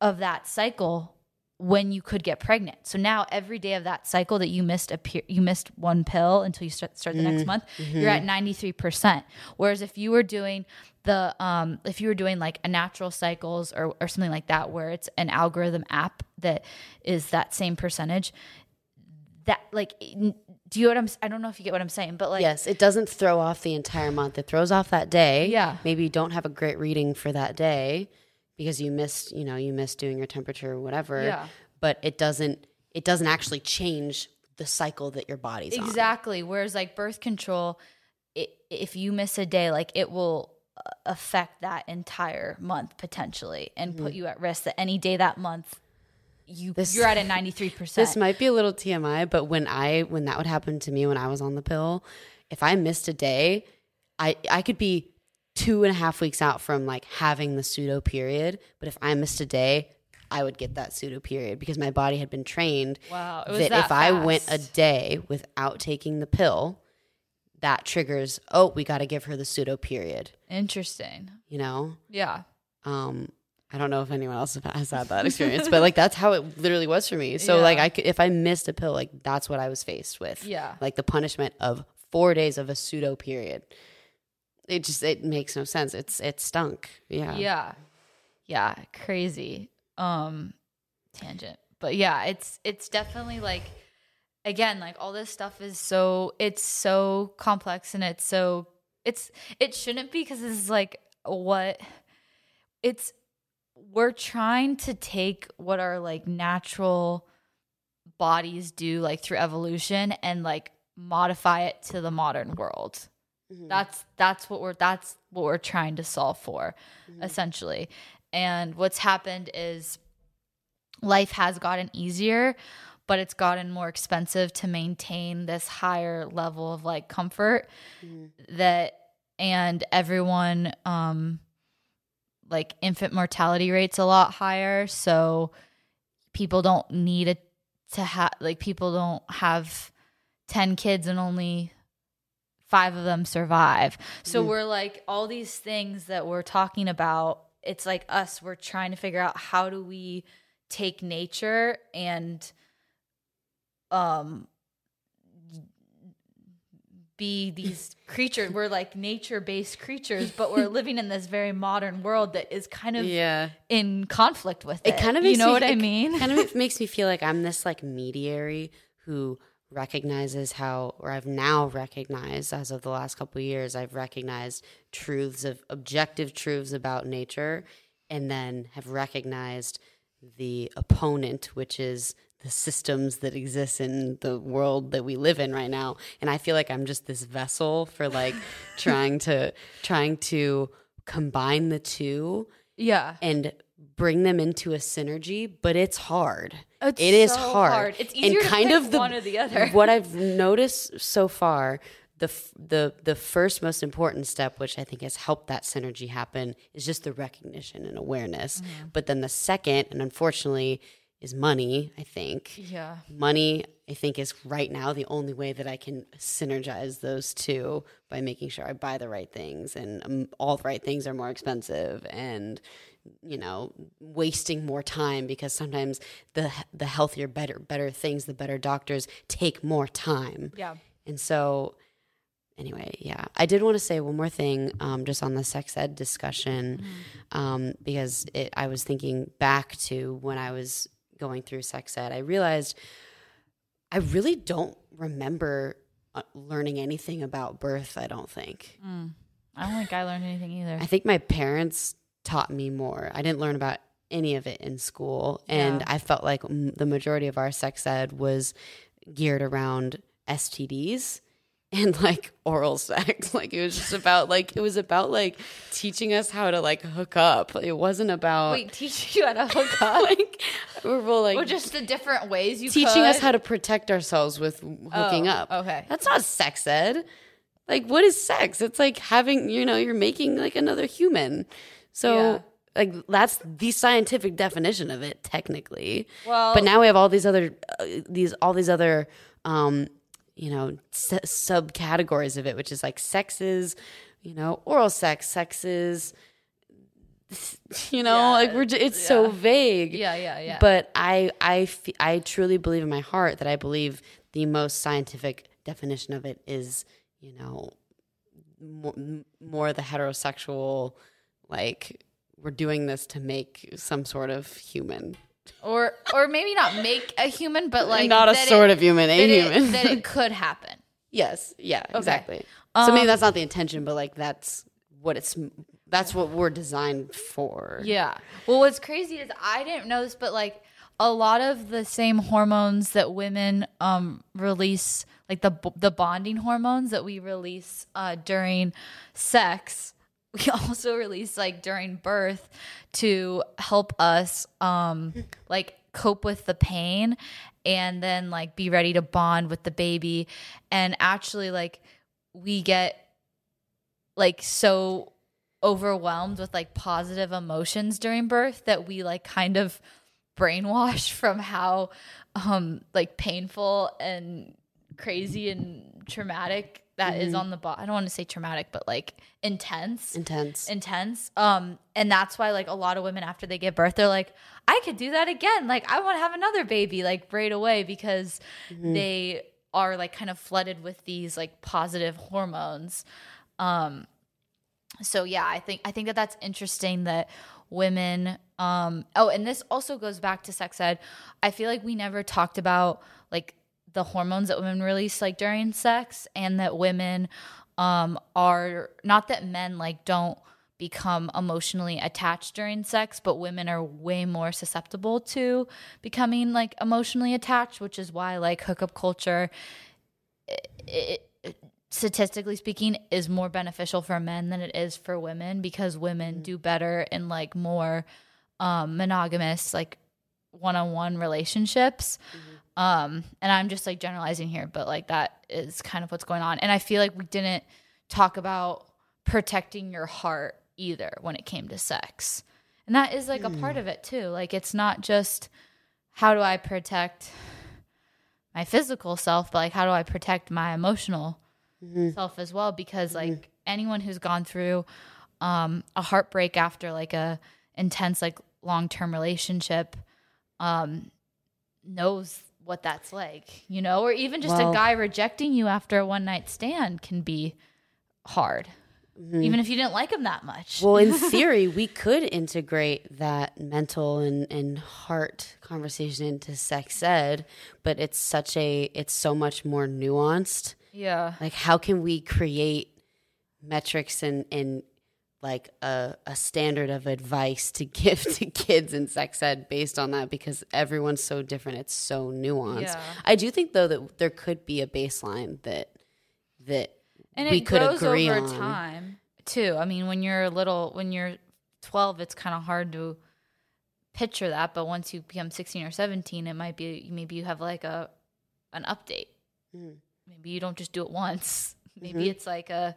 of that cycle when you could get pregnant. So now every day of that cycle that you missed a pe- you missed one pill until you start, start the next month, you're at 93%. Whereas if you were doing the um if you were doing like a natural cycles or or something like that where it's an algorithm app that is that same percentage that like do you know what I'm I don't know if you get what I'm saying, but like yes, it doesn't throw off the entire month. It throws off that day. Yeah. Maybe you don't have a great reading for that day because you missed, you know, you missed doing your temperature or whatever. Yeah. But it doesn't it doesn't actually change the cycle that your body's on. Exactly. Whereas like birth control, it, if you miss a day, like it will uh, affect that entire month potentially and put you at risk that any day that month you This- you're at a 93%. This might be a little TMI, but when I when that would happen to me when I was on the pill, if I missed a day, I I could be two and a half weeks out from like having the pseudo period. But if I missed a day, I would get that pseudo period because my body had been trained Wow, it was that, that if I went a day without taking the pill, that triggers, oh, we got to give her the pseudo period, Interesting. you know? Yeah. um I don't know if anyone else has had that experience, but like that's how it literally was for me. So Yeah. like I could, if I missed a pill, like that's what I was faced with. Yeah. Like the punishment of 4 days of a pseudo period. It just it makes no sense. It's it stunk. Yeah. Yeah. Yeah, crazy. Um tangent. But yeah, it's it's definitely like again, like all this stuff is so it's so complex and it's so it's it shouldn't be because this is like what it's we're trying to take what our like natural bodies do like through evolution and like modify it to the modern world. Mm-hmm. That's that's what we're that's what we're trying to solve for mm-hmm. essentially. And what's happened is life has gotten easier, but it's gotten more expensive to maintain this higher level of like comfort mm-hmm. that and everyone um like infant mortality rates a lot higher, so people don't need it to have like people don't have 10 kids and only five of them survive. So we're like all these things that we're talking about. It's like us. We're trying to figure out how do we take nature and um be these creatures. We're like nature based creatures, but we're living in this very modern world that is kind of Yeah. in conflict with it. It kind of you know me, what I it mean? kind of makes me feel like I'm this like mediary who recognizes how, or I've now recognized as of the last couple of years, I've recognized truths of objective truths about nature, and then have recognized the opponent, which is the systems that exist in the world that we live in right now. And I feel like I'm just this vessel for like trying to trying to combine the two yeah. and bring them into a synergy, but it's hard. It's It is so hard. hard. It's easier to pick one or the other. what I've noticed so far, the f- the the first most important step, which I think has helped that synergy happen, is just the recognition and awareness. Mm-hmm. But then the second, and unfortunately, is money. I think Yeah. money i think is right now the only way that i can synergize those two by making sure i buy the right things and um, all the right things are more expensive and you know wasting more time because sometimes the the healthier better better things the better doctors take more time Yeah. and so, anyway, yeah, I did want to say one more thing, um, just on the sex ed discussion, um, because it, I was thinking back to when I was going through sex ed. I realized I really don't remember uh, learning anything about birth. I don't think. I don't think I learned anything either. I think my parents taught me more. I didn't learn about any of it in school. And Yeah. I felt like the majority of our sex ed was geared around STDs and like oral sex. Like it was just about like it was about like teaching us how to like hook up. It wasn't about Wait, teach you how to hook up? like we're all, like or just the different ways you teaching us how to protect ourselves with hooking Oh, up. okay. That's not sex ed. Like what is sex? It's like having, you know, you're making like another human. So Yeah. like that's the scientific definition of it technically. Well- but now we have all these other uh, these all these other um you know s- subcategories of it which is like sexes, you know, oral sex, sexes you know, Yeah, like we're j- it's so vague. Yeah, yeah, yeah. But I, I, I truly believe in my heart that I believe the most scientific definition of it is, you know, more, more the heterosexual, like we're doing this to make some sort of human, or or maybe not make a human, but like not a sort it, of human, a that it- human. that it could happen. yes, yeah, exactly. so maybe that's not the intention, but like that's what it's. That's what we're designed for. Yeah. Well, what's crazy is I didn't know this, but like a lot of the same hormones that women um release, like the the bonding hormones that we release uh, during sex, we also release like during birth to help us um like cope with the pain and then like be ready to bond with the baby. And actually like we get like so overwhelmed with like positive emotions during birth that we like kind of brainwash from how um like painful and crazy and traumatic that is on the body. I don't want to say traumatic, but like intense. Intense. intense. Um and that's why like a lot of women after they give birth they're like I could do that again. Like I want to have another baby like right away because they are like kind of flooded with these like positive hormones. Um so yeah i think i think that that's interesting that women um oh and this also goes back to sex ed i feel like we never talked about like the hormones that women release like during sex and that women um are not that men like don't become emotionally attached during sex but women are way more susceptible to becoming like emotionally attached which is why like hookup culture it, statistically speaking is more beneficial for men than it is for women because women do better in like more um monogamous like one-on-one relationships um and i'm just like generalizing here but like that is kind of what's going on. And i feel like we didn't talk about protecting your heart either when it came to sex. And that is like a part of it too. Like it's not just how do i protect my physical self, but like how do I protect my emotional self as well? Because like anyone who's gone through um, a heartbreak after like a intense like long term relationship um, knows what that's like, you know, or even just Well- a guy rejecting you after a one night stand can be hard, mm-hmm. even if you didn't like him that much. Well, in theory, we could integrate that mental and, and heart conversation into sex ed, but it's such a it's so much more nuanced. yeah, Like how can we create metrics and, and like a, a standard of advice to give to kids in sex ed based on that because everyone's so different. It's so nuanced. Yeah. I do think though that there could be a baseline that that and we it could agree over on. time too. I mean, when you're a little, when you're 12, it's kind of hard to picture that, but once you become 16 or 17, it might be maybe you have like a an update. Mm. Maybe you don't just do it once. Maybe Mm-hmm. it's like a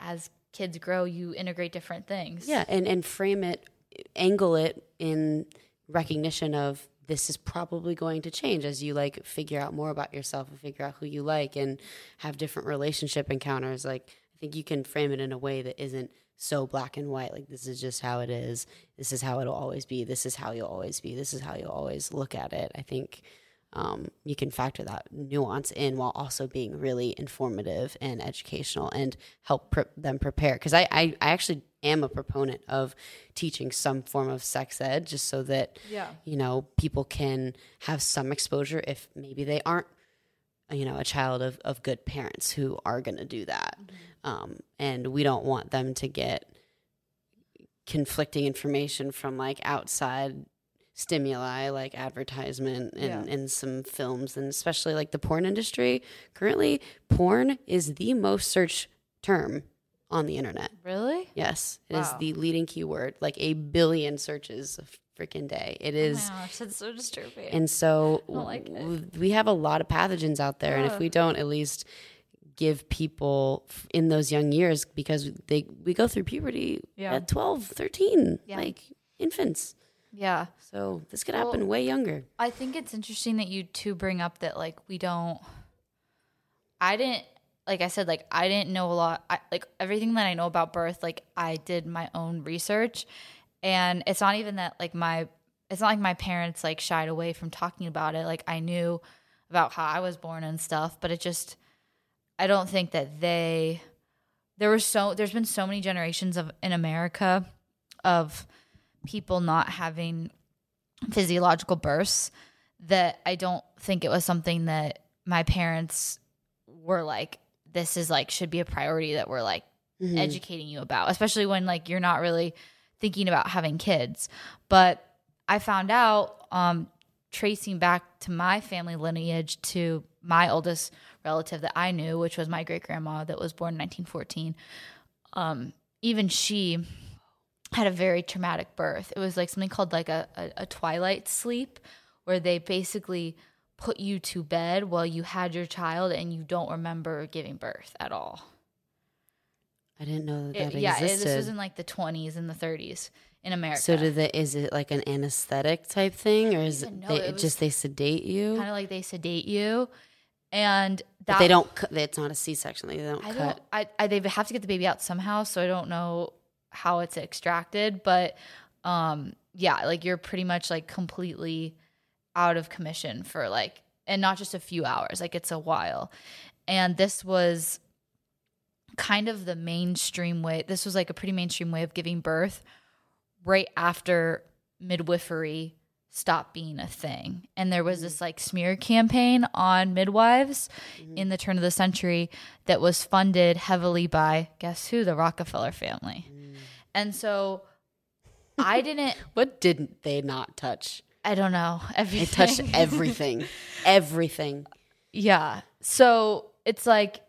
as kids grow, you integrate different things. Yeah, and and frame it, angle it in recognition of this is probably going to change as you like figure out more about yourself and figure out who you like and have different relationship encounters. Like I think you can frame it in a way that isn't so black and white. Like this is just how it is. This is how it'll always be. This is how you'll always be. This is how you'll always look at it. I think um, you can factor that nuance in while also being really informative and educational and help pre- them prepare. Because I, I, I actually am a proponent of teaching some form of sex ed just so that, Yeah. you know, people can have some exposure if maybe they aren't, you know, a child of, of good parents who are going to do that. Um, and we don't want them to get conflicting information from like outside stimuli like advertisement and, Yeah. and some films and especially like the porn industry currently porn is the most searched term on the internet Really? yes it is Wow. the leading keyword like a billion searches a freaking day it oh is Oh gosh, that's so disturbing. and so like we have a lot of pathogens out there and if we don't at least give people in those young years because they we go through puberty Yeah. at 12 13 Yeah. like infants yeah. so this could Well, happen way younger I think it's interesting that you two bring up that like we don't. I didn't like I said like I didn't know a lot. I, like everything that I know about birth, like I did my own research, and it's not even that like my it's not like my parents like shied away from talking about it. Like I knew about how I was born and stuff, but it just I don't think that they there was so there's been so many generations of in America of people not having physiological births that I don't think it was something that my parents were like this is like should be a priority that we're like Mm-hmm. educating you about especially when like you're not really thinking about having kids but I found out um tracing back to my family lineage to my oldest relative that I knew which was my great grandma that was born in 1914 um even she had a very traumatic birth. It was like something called like a, a, a twilight sleep, where they basically put you to bed while you had your child and you don't remember giving birth at all. i didn't know that, It- that yeah, existed this was in like the 20s and the 30s in America. so did the, is it like an anesthetic type thing or is it, they, It just they sedate you kind of like they sedate you, and that they don't cut it's not a c-section they don't I cut don't. I, I they have to get the baby out somehow, so I don't know how it's extracted, but um, yeah, like you're pretty much like completely out of commission for like, and not just a few hours, like it's a while. And this was kind of the mainstream way. This was like a pretty mainstream way of giving birth right after midwifery stopped being a thing. And there was this mm-hmm. like smear campaign on midwives mm-hmm. in the turn of the century that was funded heavily by guess who? The Rockefeller family. Mm. And so I didn't what didn't they not touch I don't know. Everything. They touched everything everything Yeah. So it's like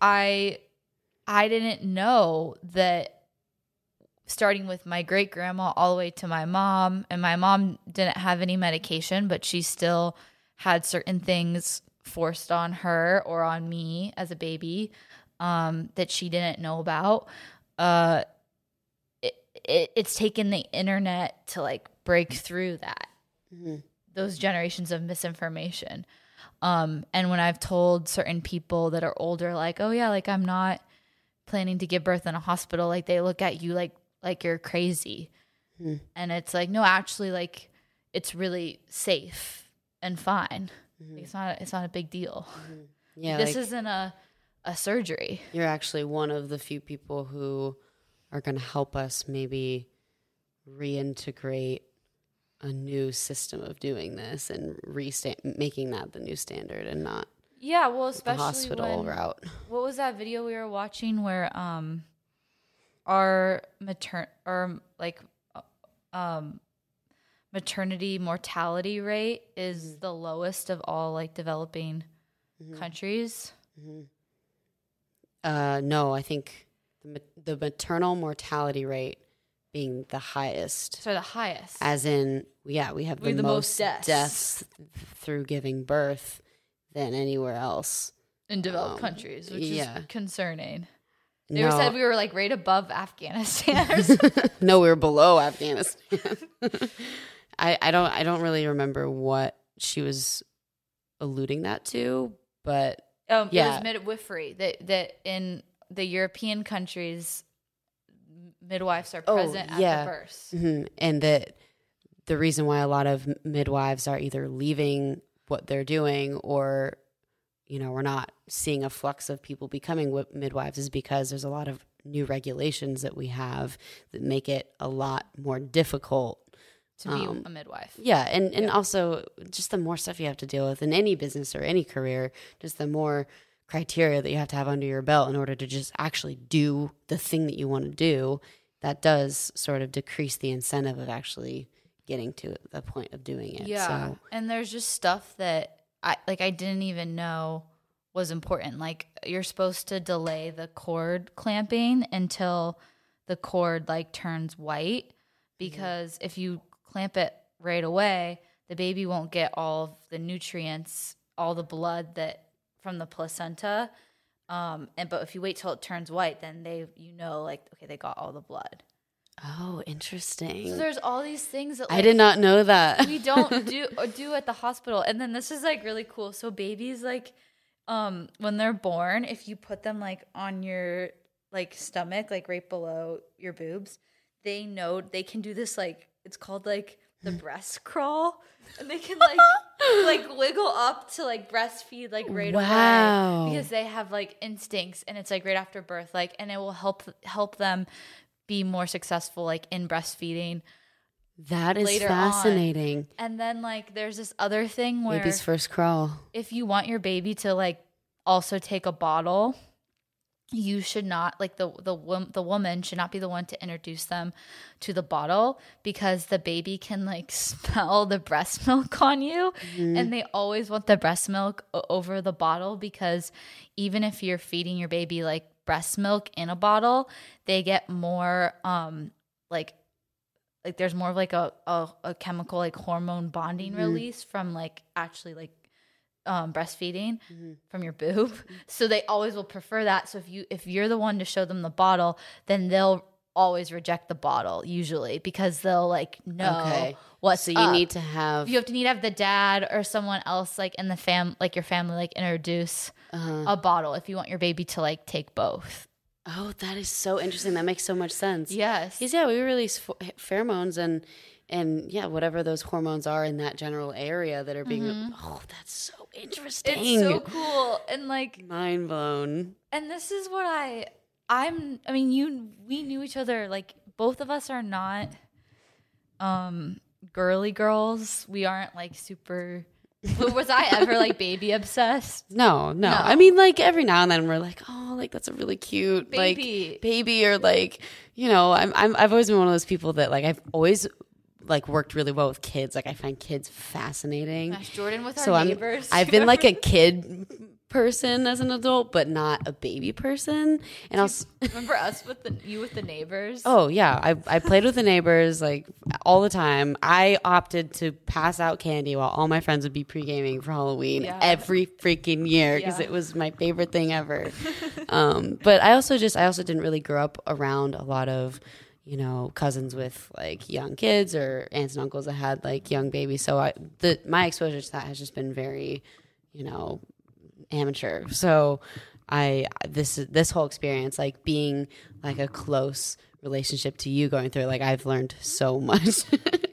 I I didn't know that starting with my great grandma all the way to my mom and my mom didn't have any medication but she still had certain things forced on her or on me as a baby um, that she didn't know about uh, it, it, it's taken the internet to like break through that those generations of misinformation. Um, and when I've told certain people that are older, like, oh yeah, like I'm not planning to give birth in a hospital, like they look at you like like you're crazy. Hmm. And it's like, no, actually, like it's really safe and fine. Like, it's not it's not a big deal. Yeah, this like, isn't a a surgery. you're actually one of the few people who are going to help us maybe reintegrate a new system of doing this and resta- making that the new standard and not Yeah, well, the especially hospital when, route. what was that video we were watching where um our matern or like uh, um maternity mortality rate is the lowest of all like developing countries. Uh, no, I think the, the maternal mortality rate being the highest, So the highest. as in, yeah, we have the, the most most deaths. deaths through giving birth than anywhere else. in developed um, countries, which yeah. is concerning. They No, said we were like right above Afghanistan or something. no, we were below Afghanistan. I, I don't I don't really remember what she was alluding that to, but Um, Yeah. It was midwifery that that in the European countries, midwives are Oh, present at the birth. Mhm. and that the reason why a lot of midwives are either leaving what they're doing or you know we're not seeing a flux of people becoming midwives is because there's a lot of new regulations that we have that make it a lot more difficult to be Um, a midwife. yeah and, and Yeah. also just the more stuff you have to deal with in any business or any career just the more criteria that you have to have under your belt in order to just actually do the thing that you want to do that does sort of decrease the incentive of actually getting to the point of doing it Yeah. so And there's just stuff that I like I didn't even know was important. Like you're supposed to delay the cord clamping until the cord like turns white because if you clamp it right away, the baby won't get all of the nutrients, all the blood that from the placenta. Um, and but if you wait till it turns white, then they you know like okay they got all the blood. oh interesting So there's all these things that i did not know that we don't do or do at the hospital. And then this is like really cool. So babies like um when they're born, if you put them like on your like stomach, like right below your boobs, they know they can do this like it's called like the breast crawl. And they can like like wiggle up to like breastfeed like right Wow. away because they have like instincts and it's like right after birth like and it will help help them be more successful like in breastfeeding. that is later on. fascinating And then like there's this other thing where baby's first crawl if you want your baby to like also take a bottle, you should not like the the the woman should not be the one to introduce them to the bottle because the baby can like smell the breast milk on you. And they always want the breast milk over the bottle because even if you're feeding your baby like breast milk in a bottle, they get more um like like there's more of like a a, a chemical like hormone bonding release from like actually like um, breastfeeding from your boob. So they always will prefer that. So if you if you're the one to show them the bottle, then they'll always reject the bottle usually because they'll like know Okay. what's so you up. need to have you have to need to have the dad or someone else like in the fam like your family like introduce uh, a bottle if you want your baby to like take both. oh that is so interesting that makes so much sense Yes. Because yeah, we release ph- pheromones and and yeah, whatever those hormones are in that general area that are being. Oh, that's so interesting. Mm-hmm. It's so cool and like Mind blown. and this is what I I'm I mean you we knew each other like both of us are not um girly girls. We aren't like super was I ever like baby obsessed? No, no, No. I mean, like every now and then we're like, oh, like that's a really cute Baby. like baby, or like you know, I'm, I'm I've always been one of those people that like I've always like worked really well with kids. Like I find kids fascinating. Gosh, Jordan with our so I'm neighbors. I've been like a kid person as an adult, but not a baby person. And I was remember us with the you with the neighbors. Oh yeah, I I played with the neighbors like all the time. I opted to pass out candy while all my friends would be pre gaming for Halloween Yeah. every freaking year because Yeah. it was my favorite thing ever. um, but I also just I also didn't really grow up around a lot of you know cousins with like young kids or aunts and uncles that had like young babies. So I the my exposure to that has just been very you know, amateur. So I this this whole experience, like being like a close relationship to you going through, like I've learned so much.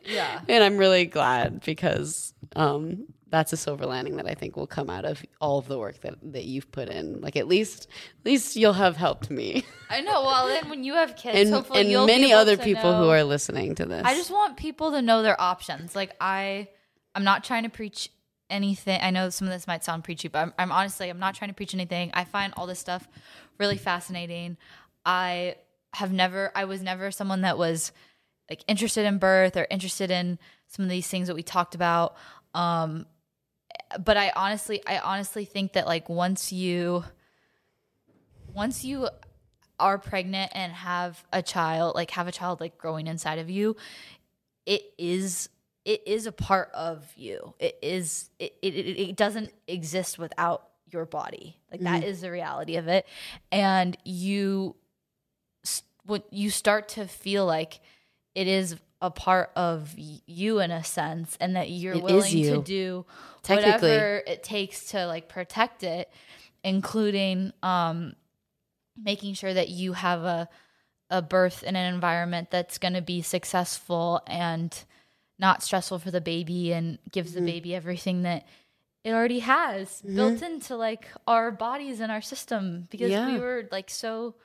Yeah. and I'm really glad because um, that's a silver lining that I think will come out of all of the work that, that you've put in. Like at least at least you'll have helped me I know. Well, then when you have kids, and hopefully and you'll be many able other to people who are listening to this. I just want people to know their options. Like I, I'm not trying to preach anything. I know some of this might sound preachy, but I'm, I'm honestly, I'm not trying to preach anything. I find all this stuff really fascinating. I have never, I was never someone that was like interested in birth or interested in some of these things that we talked about. Um, but I honestly, I honestly think that like once you, once you are pregnant and have a child, like have a child like growing inside of you, it is it is a part of you. It is it it, it doesn't exist without your body. Like that mm-hmm. is the reality of it. And you when you start to feel like it is a part of you in a sense and that you're It willing to do whatever it takes to like protect it including um making sure that you have a a birth in an environment that's going to be successful and not stressful for the baby and gives Mm-hmm. the baby everything that it already has built into like our bodies and our system because Yeah. we were like so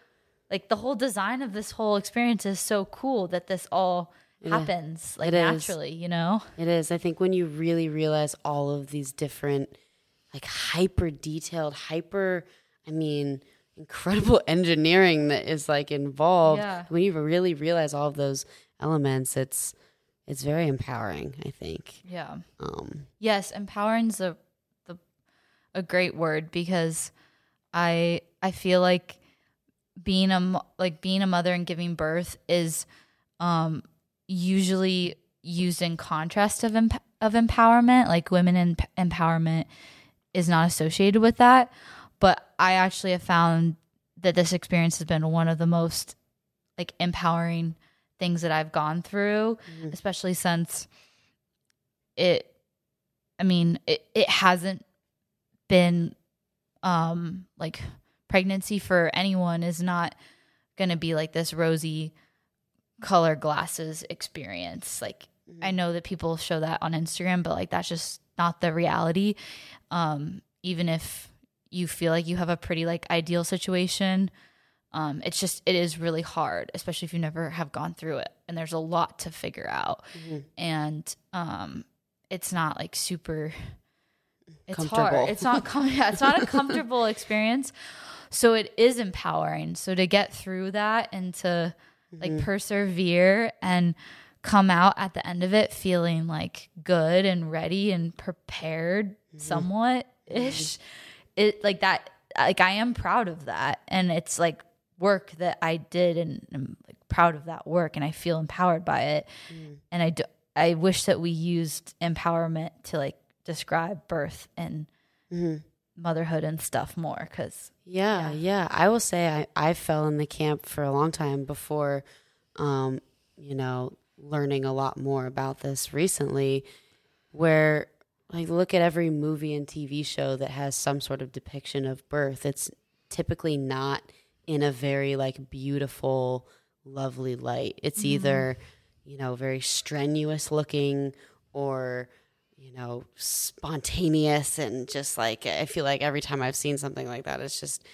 like the whole design of this whole experience is so cool that this all happens like It is. naturally you know It is. I think when you really realize all of these different, like hyper detailed, hyper, I mean, incredible engineering that is like involved. Yeah. When you really realize all of those elements, it's it's very empowering. I think. yeah Um, Yes, empowering's a the a great word because I I feel like being a like being a mother and giving birth is um usually used in contrast of emp- of empowerment like women in empowerment is not associated with that. But I actually have found that this experience has been one of the most like empowering things that I've gone through especially since it I mean, it, it hasn't been um like pregnancy for anyone is not going to be like this rosy color glasses experience. Like I know that people show that on Instagram, but like that's just not the reality. Um even if you feel like you have a pretty like ideal situation, um it's just it is really hard, especially if you never have gone through it and there's a lot to figure out. And um it's not like super it's hard. It's not com- yeah, it's not a comfortable experience. So it is empowering. So to get through that and to like mm-hmm. persevere and come out at the end of it feeling like good and ready and prepared mm-hmm. somewhat ish. Mm-hmm. It like that like I am proud of that. And it's like work that I did and I'm like proud of that work and I feel empowered by it. Mm. And I do, I wish that we used empowerment to like describe birth and motherhood and stuff more cuz Yeah, yeah. I will say I, I fell in the camp for a long time before, um, you know, learning a lot more about this recently, where like look at every movie and TV show that has some sort of depiction of birth. It's typically not in a very like beautiful, lovely light. It's either, you know, very strenuous looking or you know, spontaneous and just like I feel like every time I've seen something like that, it's just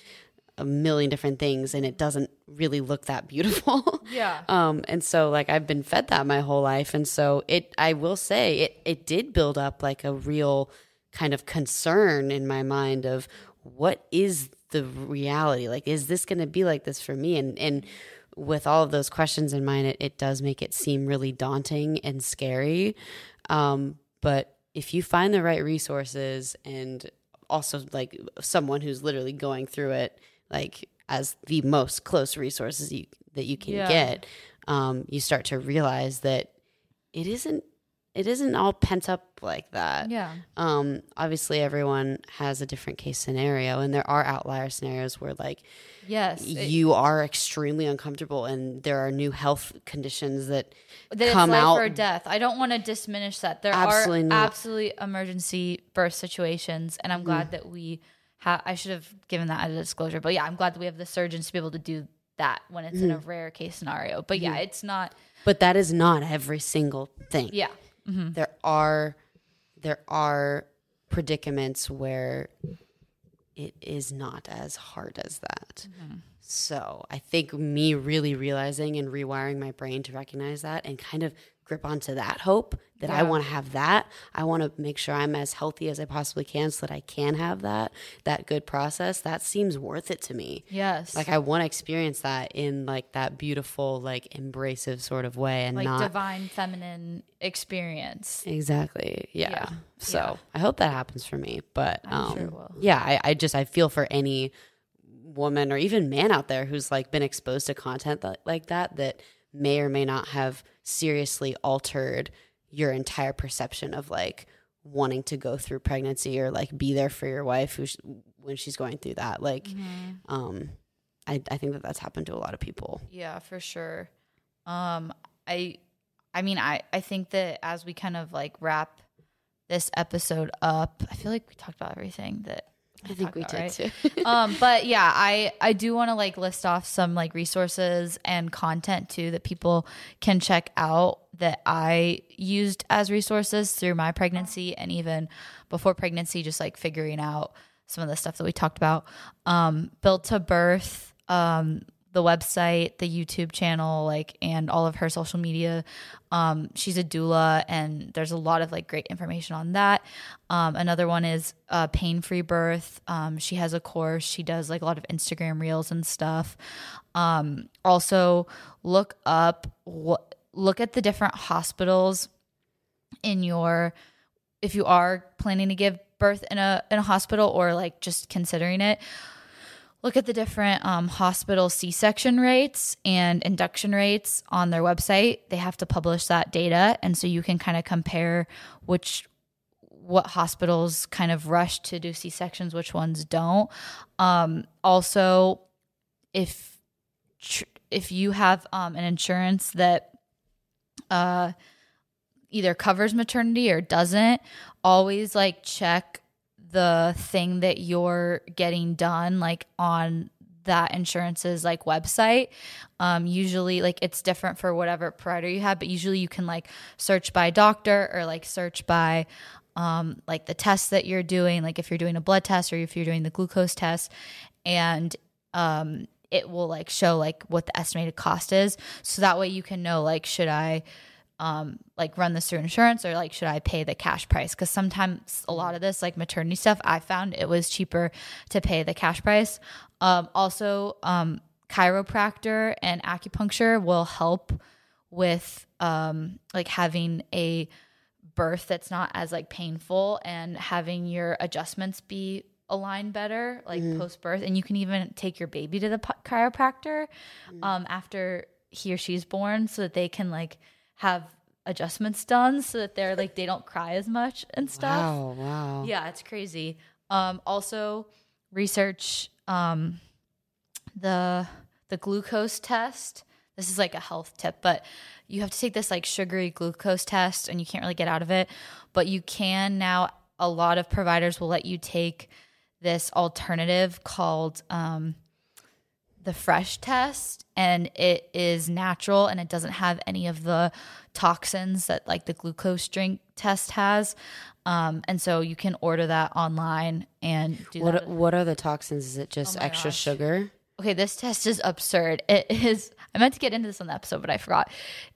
a million different things and it doesn't really look that beautiful. Yeah. Um, and so like I've been fed that my whole life. And so it I will say it it did build up like a real kind of concern in my mind of what is the reality? Like, is this gonna be like this for me? And and with all of those questions in mind, it, it does make it seem really daunting and scary. Um, but if you find the right resources and also like someone who's literally going through it, like as the most close resources you, that you can Yeah. get, um, you start to realize that it isn't it isn't all pent up like that. Yeah. Um, obviously, everyone has a different case scenario, and there are outlier scenarios where, like, Yes. it- you are extremely uncomfortable, and there are new health conditions that that it's come life out. or death. I don't want to diminish that. There Absolutely are not. absolutely emergency birth situations, and I'm Mm-hmm. glad that we have. I should have given that as a disclosure, but yeah, I'm glad that we have the surgeons to be able to do that when it's in a Mm-hmm. rare case scenario. But yeah, it's not. But that is not every single thing. Yeah, Mm-hmm. There are there are predicaments where it is not as hard as that. Mm-hmm. So I think me really realizing and rewiring my brain to recognize that and kind of grip onto that hope that I want to have that. I want to make sure I'm as healthy as I possibly can so that I can have that that good process. That seems worth it to me. yes, Like I want to experience that in like that beautiful, like embracive sort of way, and like not divine feminine experience. exactly. Yeah. Yeah. So Yeah. I hope that happens for me. But I'm um, sure yeah, I, I just I feel for any woman or even man out there who's like been exposed to content that, like that that may or may not have seriously altered your entire perception of like wanting to go through pregnancy or like be there for your wife who's when she's going through that like Mm-hmm. um I, I think that that's happened to a lot of people Yeah, for sure. Um, I, I mean, I, I think that as we kind of like wrap this episode up, I feel like we talked about everything that i think we did right? too um, but yeah, I I do want to like list off some like resources and content too that people can check out that I used as resources through my pregnancy and even before pregnancy, just like figuring out some of the stuff that we talked about. Um, built to birth, um, the website, the YouTube channel, like, and all of her social media. Um, she's a doula, and there's a lot of like great information on that. Um, another one is uh, pain free birth. Um, she has a course. She does like a lot of Instagram reels and stuff. Um, also, look up what look at the different hospitals in your if you are planning to give birth in a in a hospital or like just considering it look at the different um, hospital c-section rates and induction rates on their website. They have to publish that data and so you can kind of compare which what hospitals kind of rush to do c-sections which ones don't. Um, also if tr- if you have um, an insurance that uh, either covers maternity or doesn't always like check the thing that you're getting done like on that insurance's like website um usually like it's different for whatever provider you have but usually you can like search by doctor or like search by um like the tests that you're doing like if you're doing a blood test or if you're doing the glucose test. And um it will like show like what the estimated cost is. So that way you can know like should i um, like run this through insurance or like should I pay the cash price? Because sometimes a lot of this like maternity stuff, I found it was cheaper to pay the cash price. Um, also, um, chiropractor and acupuncture will help with um, like having a birth that's not as like painful and having your adjustments be aligned better like post birth and you can even take your baby to the p- chiropractor um, after he or she's born so that they can like have adjustments done so that they're like they don't cry as much and stuff. Wow wow. Yeah it's crazy. Um also research um the the glucose test. This is like a health tip but you have to take this like sugary glucose test and you can't really get out of it. But you can now a lot of providers will let you take this alternative called um the fresh test and it is natural and it doesn't have any of the toxins that like the glucose drink test has. Um, and so you can order that online and do that. what what are the toxins? Is it just Oh extra gosh. sugar? Okay this test is absurd. It is i meant to get into this on the episode but i forgot.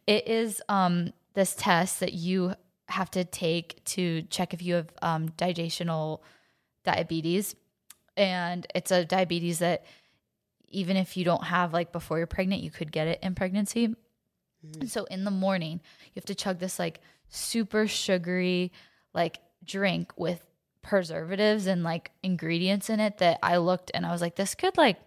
It is um this test that you have to take to check if you have um digestional diabetes. And it's a diabetes that even if you don't have like before you're pregnant you could get it in pregnancy and so in the morning you have to chug this like super sugary like drink with preservatives and like ingredients in it that i looked and i was like this could like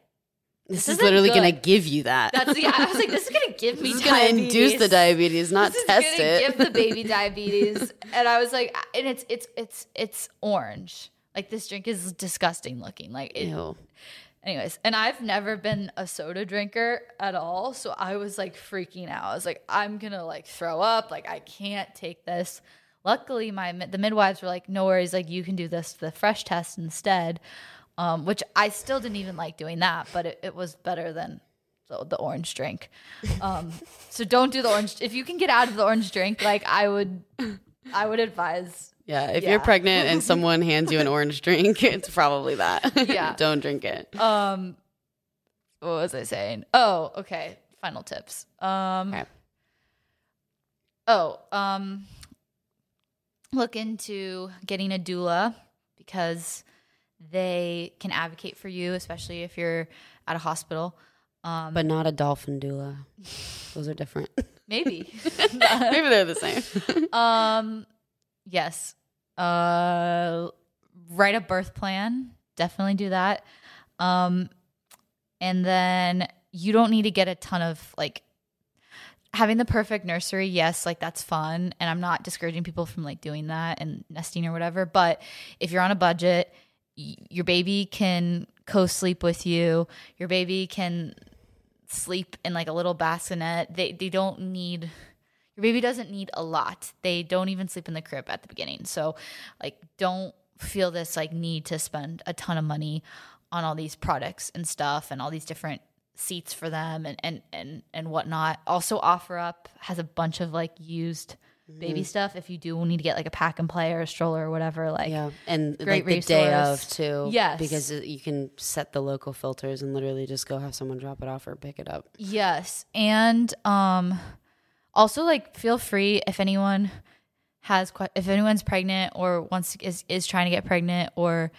This, This is literally going to give you that. That's yeah. I was like, this is gonna give me this is going to induce the diabetes, not This test it. Give the baby diabetes, and I was like, and it's it's it's it's orange. Like this drink is disgusting looking. Like it. Anyways, and I've never been a soda drinker at all, so I was like freaking out. I was like, I'm gonna like throw up. Like I can't take this. Luckily, my the midwives were like, no worries. Like you can do this the fresh test instead, um, which I still didn't even like doing that, but it, it was better than the, the orange drink. Um, so don't do the orange if you can get out of the orange drink. Like I would, I would advise. Yeah, if Yeah. you're pregnant and someone hands you an orange drink, it's probably that. Yeah. Don't drink it. Um, what was I saying? Oh, okay. Final tips. Um, Okay. oh, um, look into getting a doula because they can advocate for you, especially if you're at a hospital. Um, But not a dolphin doula. Those are different. maybe. Maybe they're the same. um, yes. Uh, write a birth plan. Definitely do that. Um, and then you don't need to get a ton of like having the perfect nursery. Yes, like that's fun, and I'm not discouraging people from like doing that and nesting or whatever. But if you're on a budget, y- your baby can co-sleep with you. Your baby can sleep in like a little bassinet. They they don't need your baby doesn't need a lot. They don't even sleep in the crib at the beginning. So like don't feel this like need to spend a ton of money on all these products and stuff and all these different seats for them and and and, and whatnot. Also OfferUp has a bunch of like used baby stuff if you do need to get like a pack and play or a stroller or whatever like Yeah, and Great like the day of resource. too. Yes. because you can set the local filters and literally just go have someone drop it off or pick it up. Yes, and um, also like feel free if anyone has que- if anyone's pregnant or wants is is trying to get pregnant or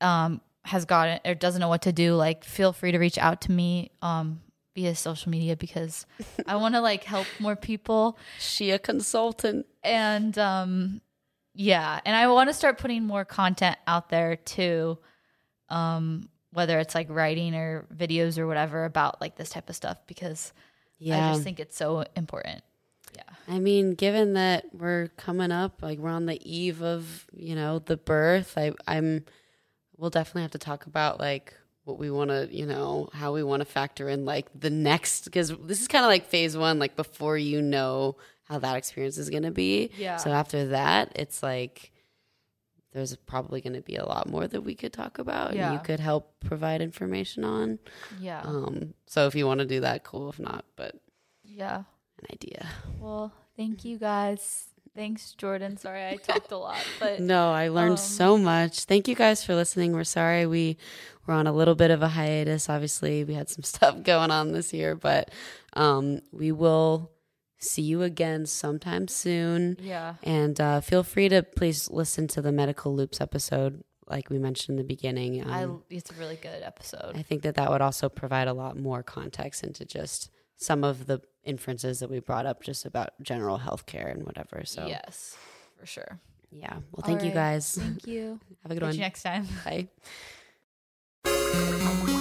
um has gotten or doesn't know what to do, like feel free to reach out to me um via social media because I want to like help more people She a consultant. and um yeah and i want to start putting more content out there too um whether it's like writing or videos or whatever about like this type of stuff because Yeah, i just think it's so important yeah I mean, given that we're coming up, like we're on the eve of, you know, the birth, I, I'm, we'll definitely have to talk about like what we want to, you know, how we want to factor in like the next, because this is kind of like phase one, like before you know how that experience is going to be. Yeah. So after that, it's like, there's probably going to be a lot more that we could talk about and Yeah. you could help provide information on. yeah Um, so if you want to do that, cool. If not, but yeah an idea. well thank you guys thanks jordan sorry i talked a lot but No, I learned Um, so much. Thank you guys for listening. We're sorry we were on a little bit of a hiatus. Obviously, we had some stuff going on this year, but um, we will see you again sometime soon. yeah And uh, feel free to please listen to the Medical Loops episode, like we mentioned in the beginning. Um, i it's a really good episode I think that that would also provide a lot more context into just some of the inferences that we brought up just about general healthcare and whatever. So, yes for sure yeah. Well, thank you guys. thank you Have a good Catch one. you next time Bye.